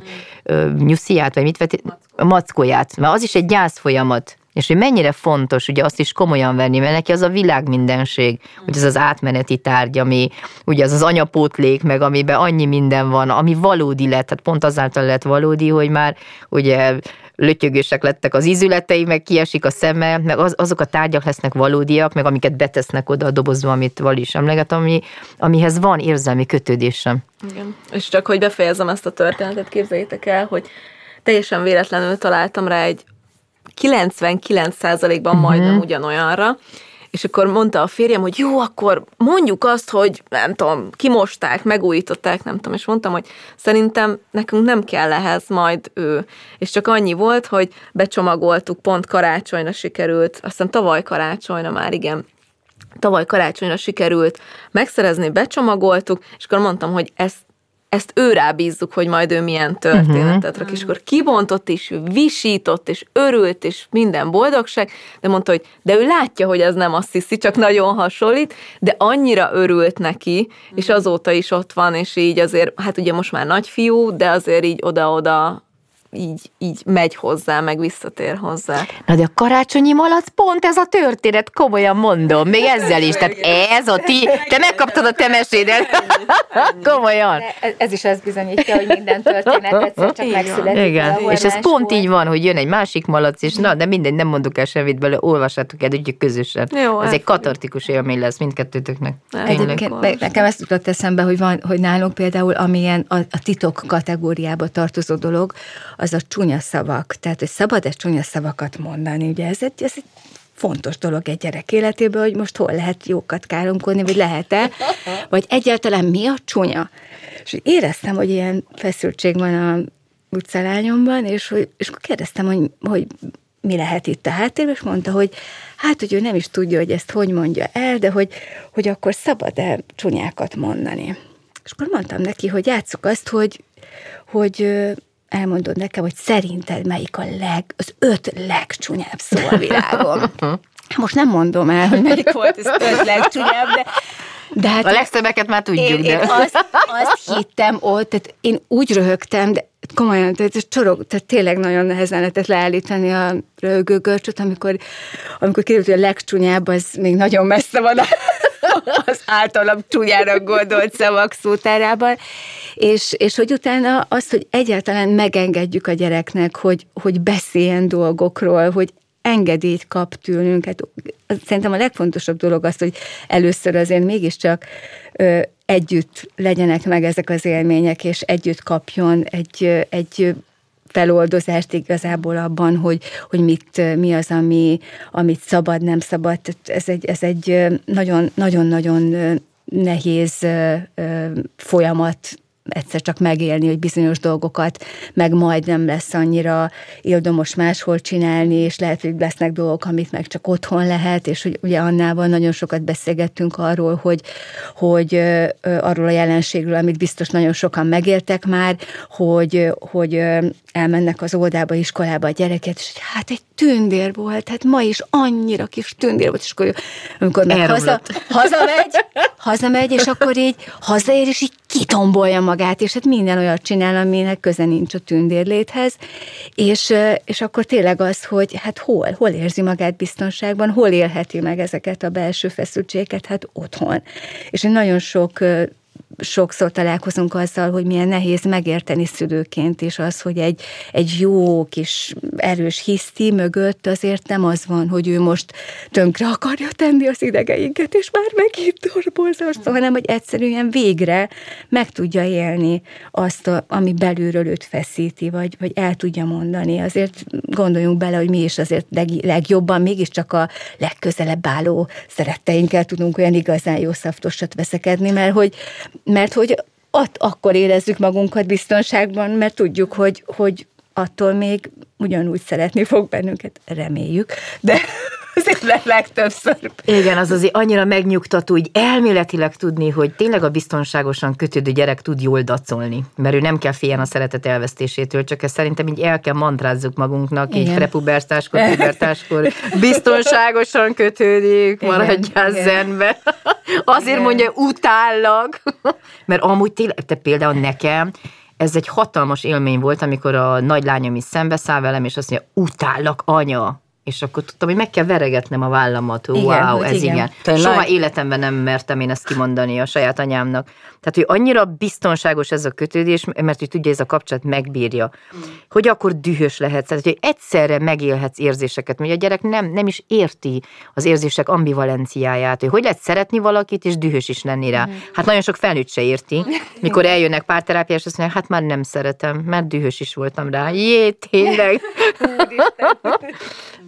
ö, nyusziát, vagy mit vett, a mackóját, mert az is egy gyász folyamat. És hogy mennyire fontos ugye azt is komolyan venni, mert neki az a világ mindenség, hogy ez az átmeneti tárgy, ami ugye az az anyapótlék, meg amiben annyi minden van, ami valódi lett, tehát pont azáltal lett valódi, hogy már ugye lötyögősek lettek az ízületei, meg kiesik a szeme, meg az, azok a tárgyak lesznek valódiak, meg amiket betesznek oda a dobozba, amit Val is emleget, ami, amihez van érzelmi kötődésem. Igen. És csak hogy befejezem ezt a történetet, képzeljétek el, hogy teljesen véletlenül találtam rá egy 99%-ban Mhm. majdnem ugyanolyanra, és akkor mondta a férjem, hogy jó, akkor mondjuk azt, hogy nem tudom, kimosták, megújították, nem tudom, és mondtam, hogy szerintem nekünk nem kell ehhez majd ő. És csak annyi volt, hogy becsomagoltuk, pont karácsonyra sikerült, azt hiszem tavaly karácsonyra már, igen, tavaly karácsonyra sikerült megszerezni, becsomagoltuk, és akkor mondtam, hogy ezt ezt ő rábízzuk, hogy majd ő milyen történetet uh-huh. és akkor kibontott, és visított, és örült, és minden boldogság, de mondta, hogy de ő látja, hogy ez nem azt hiszi, csak nagyon hasonlít, de annyira örült neki, és azóta is ott van, és így azért, hát ugye most már nagyfiú, de azért így oda-oda így, így megy hozzá, meg visszatér hozzá. Na de a karácsonyi malac pont ez a történet, komolyan mondom, még ezzel is. Tehát ez a ti, te megkaptad a te mesédet. komolyan. Ez, ez is azt bizonyítja, hogy minden történet egyszer csak megszületik. Igen, és ez pont így van, hogy jön egy másik malac, és na, de mindegy, nem mondok el semmit bele, olvassátok el, úgyhogy közösen. Jó, ez hát egy katartikus élmény lesz mindkettőtöknek. Egyébként nekem ezt jutott eszembe, hogy van, hogy nálunk például, amilyen a, a titok kategóriába tartozó dolog, az a csúnya szavak. Tehát, hogy szabad-e csúnya szavakat mondani, ugye ez egy, ez egy fontos dolog egy gyerek életében, hogy most hol lehet jókat káromkodni, vagy lehet-e, vagy egyáltalán mi a csúnya. És éreztem, hogy ilyen feszültség van a utcalányomban, és, hogy, és akkor kérdeztem, hogy, hogy mi lehet itt a háttérben, és mondta, hogy hát, hogy ő nem is tudja, hogy ezt hogy mondja el, de hogy, hogy akkor szabad-e csúnyákat mondani. És akkor mondtam neki, hogy játsszuk azt, hogy, hogy elmondod nekem, hogy szerinted melyik a leg, az öt legcsúnyább szó a világon. Most nem mondom el, hogy melyik volt az öt legcsúnyább, de de hát a legszebbeket már tudjuk. Én, de. én azt, azt hittem ott, tehát én úgy röhögtem, de komolyan, tehát, csorog, tehát tényleg nagyon nehezen lehetett leállítani a röhögőgörcsöt, amikor, amikor kiderült, hogy a legcsúnyább az még nagyon messze van az általam csúnyára gondolt szavak szótárában, és, és hogy utána az, hogy egyáltalán megengedjük a gyereknek, hogy, hogy beszéljen dolgokról, hogy engedélyt kap tőlünk. Hát, szerintem a legfontosabb dolog az, hogy először azért mégiscsak ö, együtt legyenek meg ezek az élmények, és együtt kapjon egy, egy feloldozást igazából abban, hogy, hogy mit, mi az, ami, amit szabad, nem szabad. Ez egy, ez egy nagyon-nagyon nehéz folyamat egyszer csak megélni, hogy bizonyos dolgokat meg majd nem lesz annyira éldomos máshol csinálni, és lehet, hogy lesznek dolgok, amit meg csak otthon lehet, és hogy ugye Annával nagyon sokat beszélgettünk arról, hogy, hogy arról a jelenségről, amit biztos nagyon sokan megéltek már, hogy, hogy elmennek az oldába, iskolába a gyereket, és hogy hát egy tündér volt, hát ma is annyira kis tündér volt, és akkor amikor meg haza, hazamegy, hazamegy, és akkor így hazaér, és így kitombolja magát, és hát minden olyat csinál, aminek köze nincs a tündérléthez, és, és akkor tényleg az, hogy hát hol, hol érzi magát biztonságban, hol élheti meg ezeket a belső feszültségeket, hát otthon. És én nagyon sok sokszor találkozunk azzal, hogy milyen nehéz megérteni szülőként is az, hogy egy, egy jó kis erős hiszti mögött azért nem az van, hogy ő most tönkre akarja tenni az idegeinket, és már megint dorbozza, hanem hogy egyszerűen végre meg tudja élni azt, a, ami belülről őt feszíti, vagy, vagy el tudja mondani. Azért gondoljunk bele, hogy mi is azért leg, legjobban, mégiscsak a legközelebb álló szeretteinkkel tudunk olyan igazán jó szaftosat veszekedni, mert hogy mert hogy ott akkor érezzük magunkat biztonságban, mert tudjuk, hogy, hogy attól még ugyanúgy szeretni fog bennünket, reméljük, de azért legtöbbször. Igen, az azért annyira megnyugtató, hogy elméletileg tudni, hogy tényleg a biztonságosan kötődő gyerek tud jól dacolni, mert ő nem kell féljen a szeretet elvesztésétől, csak ezt szerintem így el kell mantrázzuk magunknak, így prepubertáskor, pubertáskor biztonságosan kötődik, maradjál zenbe. Azért igen. mondja, utállak, mert amúgy tényleg, te például nekem, ez egy hatalmas élmény volt, amikor a nagylányom is szembeszáll velem, és azt mondja, utállak, anya és akkor tudtam, hogy meg kell veregetnem a vállamat. Igen, wow, ez igen. igen. Soha életemben nem mertem én ezt kimondani a saját anyámnak. Tehát, hogy annyira biztonságos ez a kötődés, mert hogy tudja, ez a kapcsolat megbírja. Mm. Hogy akkor dühös lehetsz, tehát, hogy egyszerre megélhetsz érzéseket, mert a gyerek nem, nem is érti az érzések ambivalenciáját, hogy hogy lehet szeretni valakit, és dühös is lenni rá. Mm. Hát nagyon sok felnőtt se érti, mikor eljönnek párterápiás, azt mondják, hát már nem szeretem, mert dühös is voltam rá. Jé, tényleg.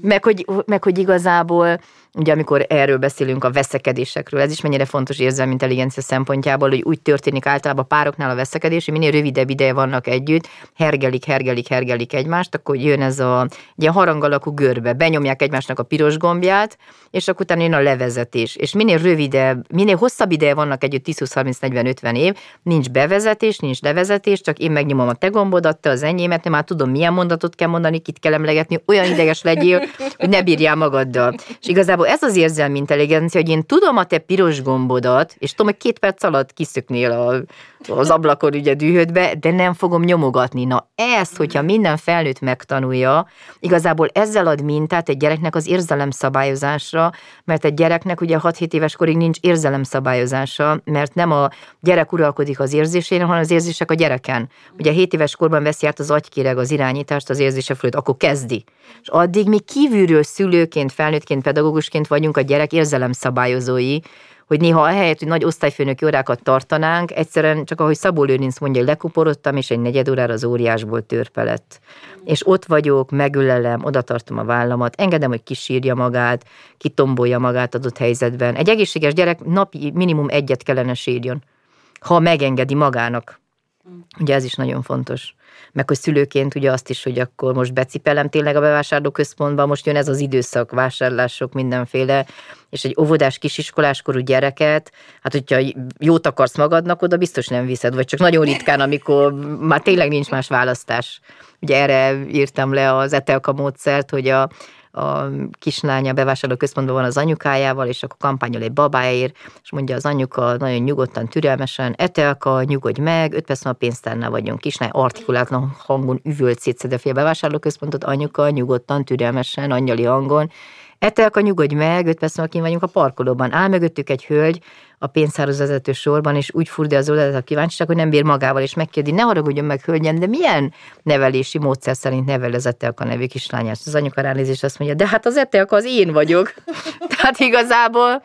meg, hogy, meg hogy igazából ugye amikor erről beszélünk a veszekedésekről, ez is mennyire fontos érzelmi intelligencia szempontjából, hogy úgy történik általában pároknál a veszekedés, hogy minél rövidebb ideje vannak együtt, hergelik, hergelik, hergelik egymást, akkor jön ez a ilyen harang alakú görbe, benyomják egymásnak a piros gombját, és akkor utána jön a levezetés. És minél rövidebb, minél hosszabb ideje vannak együtt, 10-20-30-40-50 év, nincs bevezetés, nincs levezetés, csak én megnyomom a te gombodat, te az enyémet, már tudom, milyen mondatot kell mondani, kit kell emlegetni, olyan ideges legyél, hogy ne bírjál magaddal. És igazából ez az érzelmi intelligencia, hogy én tudom a te piros gombodat, és tudom, hogy két perc alatt kiszöknél a, az ablakon ugye dühödbe, de nem fogom nyomogatni. Na ezt, hogyha minden felnőtt megtanulja, igazából ezzel ad mintát egy gyereknek az érzelemszabályozásra, mert egy gyereknek ugye 6-7 éves korig nincs érzelemszabályozása, mert nem a gyerek uralkodik az érzésén, hanem az érzések a gyereken. Ugye 7 éves korban veszi át az agykéreg az irányítást az érzése fölött, akkor kezdi. És addig mi kívülről szülőként, felnőttként, pedagógusként vagyunk a gyerek érzelemszabályozói, hogy néha ahelyett, hogy nagy osztályfőnöki órákat tartanánk, egyszerűen csak ahogy Szabó Lőrinc mondja, lekuporodtam, és egy negyed órára az óriásból törpe lett. És ott vagyok, megülelem, oda tartom a vállamat, engedem, hogy kisírja magát, kitombolja magát adott helyzetben. Egy egészséges gyerek napi minimum egyet kellene sírjon, ha megengedi magának. Ugye ez is nagyon fontos meg hogy szülőként ugye azt is, hogy akkor most becipelem tényleg a bevásárlóközpontban, most jön ez az időszak, vásárlások, mindenféle, és egy óvodás kisiskoláskorú gyereket, hát hogyha jót akarsz magadnak, oda biztos nem viszed, vagy csak nagyon ritkán, amikor már tényleg nincs más választás. Ugye erre írtam le az etelka módszert, hogy a, a kislánya bevásárló központban van az anyukájával, és akkor kampányol egy babáért, és mondja az anyuka nagyon nyugodtan, türelmesen, etelka, nyugodj meg, öt perc a pénztárnál vagyunk. Kislány artikulátlan hangon üvölt szétszede a bevásárló központot, anyuka, nyugodtan, türelmesen, angyali hangon, Etelka, nyugodj meg, öt perc múlva vagyunk a parkolóban. Áll mögöttük egy hölgy a pénzháros vezető sorban, és úgy furdi az oldalát a kíváncsiság, hogy nem bír magával, és megkérdi, ne haragudjon meg, hölgyem, de milyen nevelési módszer szerint nevel az Etelka nevű kislányát? Az anyuka ránézés azt mondja, de hát az Etelka az én vagyok. Tehát igazából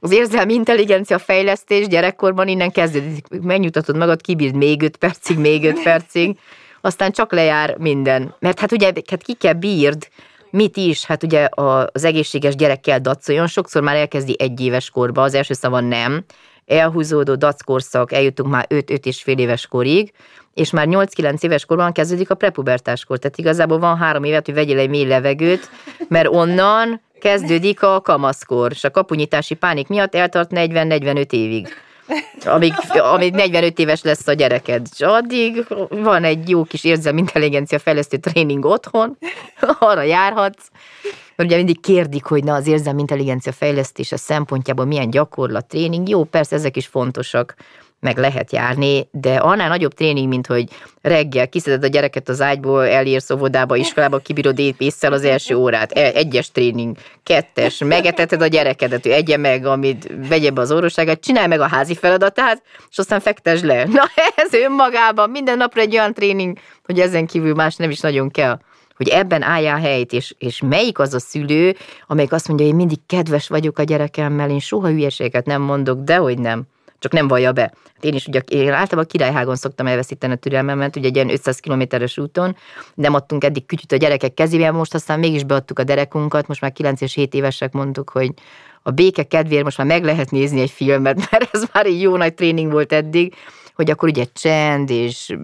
az érzelmi intelligencia fejlesztés gyerekkorban innen kezdődik. Megnyugtatod magad, kibírd még öt percig, még öt percig, aztán csak lejár minden. Mert hát ugye hát ki kell bírd mit is, hát ugye az egészséges gyerekkel dacoljon, sokszor már elkezdi egy éves korba, az első szava nem, elhúzódó dackorszak, eljutunk már 5-5 és fél éves korig, és már 8-9 éves korban kezdődik a prepubertáskor. Tehát igazából van három évet, hogy vegyél egy mély levegőt, mert onnan kezdődik a kamaszkor, és a kapunyítási pánik miatt eltart 40-45 évig amíg, amíg 45 éves lesz a gyereked. És addig van egy jó kis érzelmi intelligencia fejlesztő tréning otthon, arra járhatsz. Mert ugye mindig kérdik, hogy na az érzelmi intelligencia fejlesztése szempontjából milyen gyakorlat, tréning. Jó, persze ezek is fontosak, meg lehet járni, de annál nagyobb tréning, mint hogy reggel kiszeded a gyereket az ágyból, elírsz óvodába, iskolába, kibírod éppésszel az első órát, e, egyes tréning, kettes, megeteted a gyerekedet, hogy egye meg, amit vegye be az orvosságát, csinálj meg a házi feladatát, és aztán fektesd le. Na ez önmagában minden napra egy olyan tréning, hogy ezen kívül más nem is nagyon kell hogy ebben álljál helyt, és, és melyik az a szülő, amelyik azt mondja, hogy én mindig kedves vagyok a gyerekemmel, én soha hülyeséget nem mondok, de hogy nem csak nem vallja be. Hát én is ugye én általában Királyhágon szoktam elveszíteni a türelmemet, ugye egy ilyen 500 kilométeres úton, nem adtunk eddig kütyüt a gyerekek kezébe, most aztán mégis beadtuk a derekunkat, most már 9 és 7 évesek mondtuk, hogy a béke kedvéért most már meg lehet nézni egy filmet, mert ez már egy jó nagy tréning volt eddig, hogy akkor ugye csend és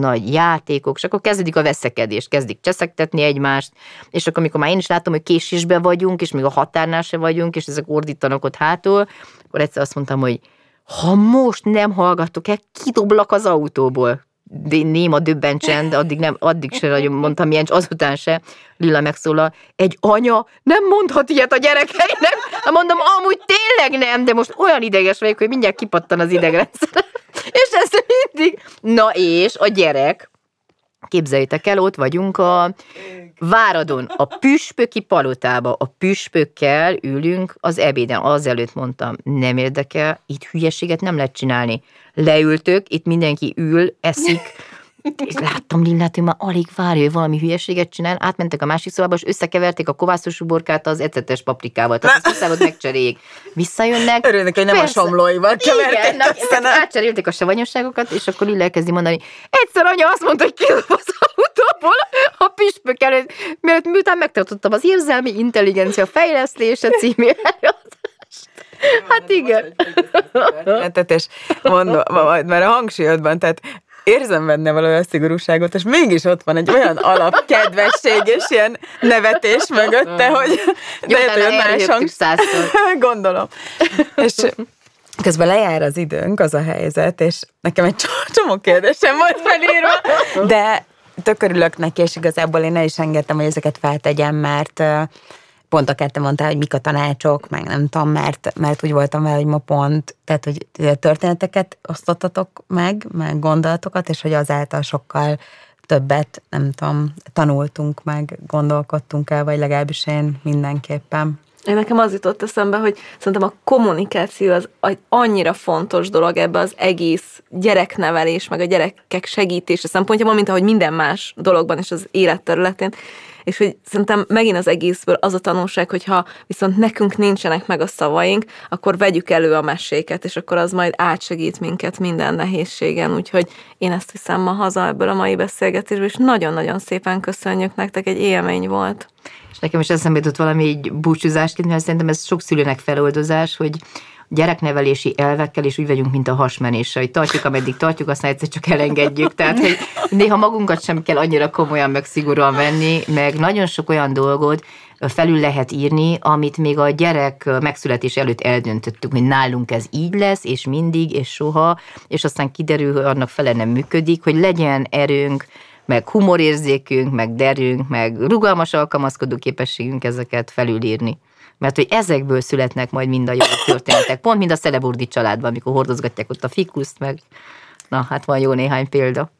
nagy játékok, és akkor kezdődik a veszekedés, kezdik cseszektetni egymást, és akkor amikor már én is látom, hogy késésben vagyunk, és még a határnál se vagyunk, és ezek ordítanak ott hátul, akkor egyszer azt mondtam, hogy ha most nem hallgattok el, kidoblak az autóból. De néma döbben csend, addig, nem, addig se nagyon mondtam ilyen, azután se. Lila megszólal, egy anya nem mondhat ilyet a gyerekeinek. Na mondom, amúgy tényleg nem, de most olyan ideges vagyok, hogy mindjárt kipattan az idegrendszer. és ez mindig, na és a gyerek, Képzeljétek el, ott vagyunk a Váradon, a püspöki palotába, a püspökkel ülünk az ebéden. Azelőtt mondtam, nem érdekel, itt hülyeséget nem lehet csinálni. Leültök, itt mindenki ül, eszik, és láttam Lillát, hogy már alig várja, hogy valami hülyeséget csinál, átmentek a másik szobába, és összekeverték a kovászos uborkát az ecetes paprikával. Tehát azt hiszem, megcseréljék. Visszajönnek. Örülnek, hogy nem Persze. a somlóival keverték Igen, na, átcserélték a savanyosságokat, és akkor Lilla kezdi mondani, egyszer anya azt mondta, hogy kidob az autóból a püspök előtt, mielőtt miután megtartottam az érzelmi intelligencia fejlesztése című. Hát igen. Tehát, és mondom, majd már a hangsúlyodban, tehát érzem benne valami szigorúságot, és mégis ott van egy olyan alapkedvesség és ilyen nevetés mögötte, hogy de hogy más hang... Gondolom. És Közben lejár az időnk, az a helyzet, és nekem egy csomó kérdésem volt felírva, de tök örülök neki, és igazából én el is engedtem, hogy ezeket feltegyem, mert pont a kettő mondta, hogy mik a tanácsok, meg nem tudom, mert, mert úgy voltam vele, hogy ma pont, tehát hogy történeteket osztottatok meg, meg gondolatokat, és hogy azáltal sokkal többet, nem tudom, tanultunk meg, gondolkodtunk el, vagy legalábbis én mindenképpen. Én nekem az jutott eszembe, hogy szerintem a kommunikáció az annyira fontos dolog ebbe az egész gyereknevelés, meg a gyerekek segítése szempontjából, mint ahogy minden más dologban és az életterületén. És hogy szerintem megint az egészből az a tanulság, hogyha viszont nekünk nincsenek meg a szavaink, akkor vegyük elő a meséket, és akkor az majd átsegít minket minden nehézségen. Úgyhogy én ezt viszem ma haza ebből a mai beszélgetésből, és nagyon-nagyon szépen köszönjük nektek, egy élmény volt. És nekem is eszembe jutott valami így búcsúzásként, mert szerintem ez sok szülőnek feloldozás, hogy gyereknevelési elvekkel is úgy vagyunk, mint a hasmenéssel, hogy tartjuk, ameddig tartjuk, aztán egyszer csak elengedjük. Tehát, hogy néha magunkat sem kell annyira komolyan meg szigorúan venni, meg nagyon sok olyan dolgot felül lehet írni, amit még a gyerek megszületés előtt eldöntöttük, hogy nálunk ez így lesz, és mindig, és soha, és aztán kiderül, hogy annak fele nem működik, hogy legyen erőnk, meg humorérzékünk, meg derünk, meg rugalmas alkalmazkodó képességünk ezeket felülírni. Mert hogy ezekből születnek majd mind a jó történetek. Pont mind a Szeleburdi családban, amikor hordozgatják ott a fikuszt, meg na, hát van jó néhány példa.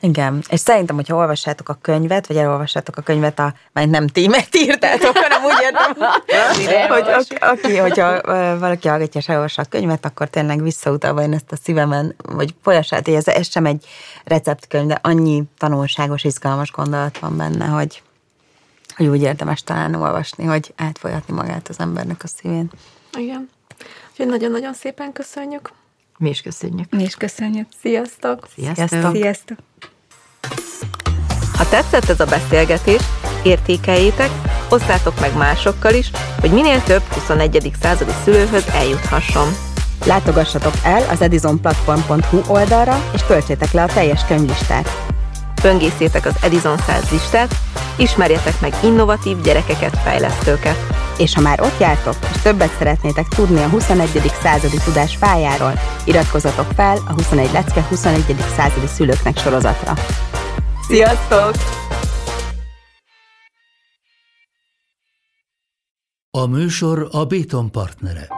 Igen, és szerintem, hogyha olvassátok a könyvet, vagy elolvassátok a könyvet, a, majd nem ti, írtátok, hanem úgy értem, hogy aki, hogyha valaki hallgatja és elolvassa a könyvet, akkor tényleg visszautalva én ezt a szívemen, vagy folyasát, ez, ez sem egy receptkönyv, de annyi tanulságos, izgalmas gondolat van benne, hogy, hogy úgy érdemes talán olvasni, hogy átfolyatni magát az embernek a szívén. Igen. Úgyhogy nagyon-nagyon szépen köszönjük. Mi is köszönjük. Mi is köszönjük. Sziasztok! Sziasztok! Sziasztok! Ha tetszett ez a beszélgetés, értékeljétek, osszátok meg másokkal is, hogy minél több 21. századi szülőhöz eljuthasson. Látogassatok el az edisonplatform.hu oldalra, és töltsétek le a teljes könyvlistát. Böngészétek az Edison 100 listát, ismerjetek meg innovatív gyerekeket, fejlesztőket. És ha már ott jártok, és többet szeretnétek tudni a 21. századi tudás fájáról, iratkozzatok fel a 21 lecke 21. századi szülőknek sorozatra. Sziasztok! A műsor a Béton partnere.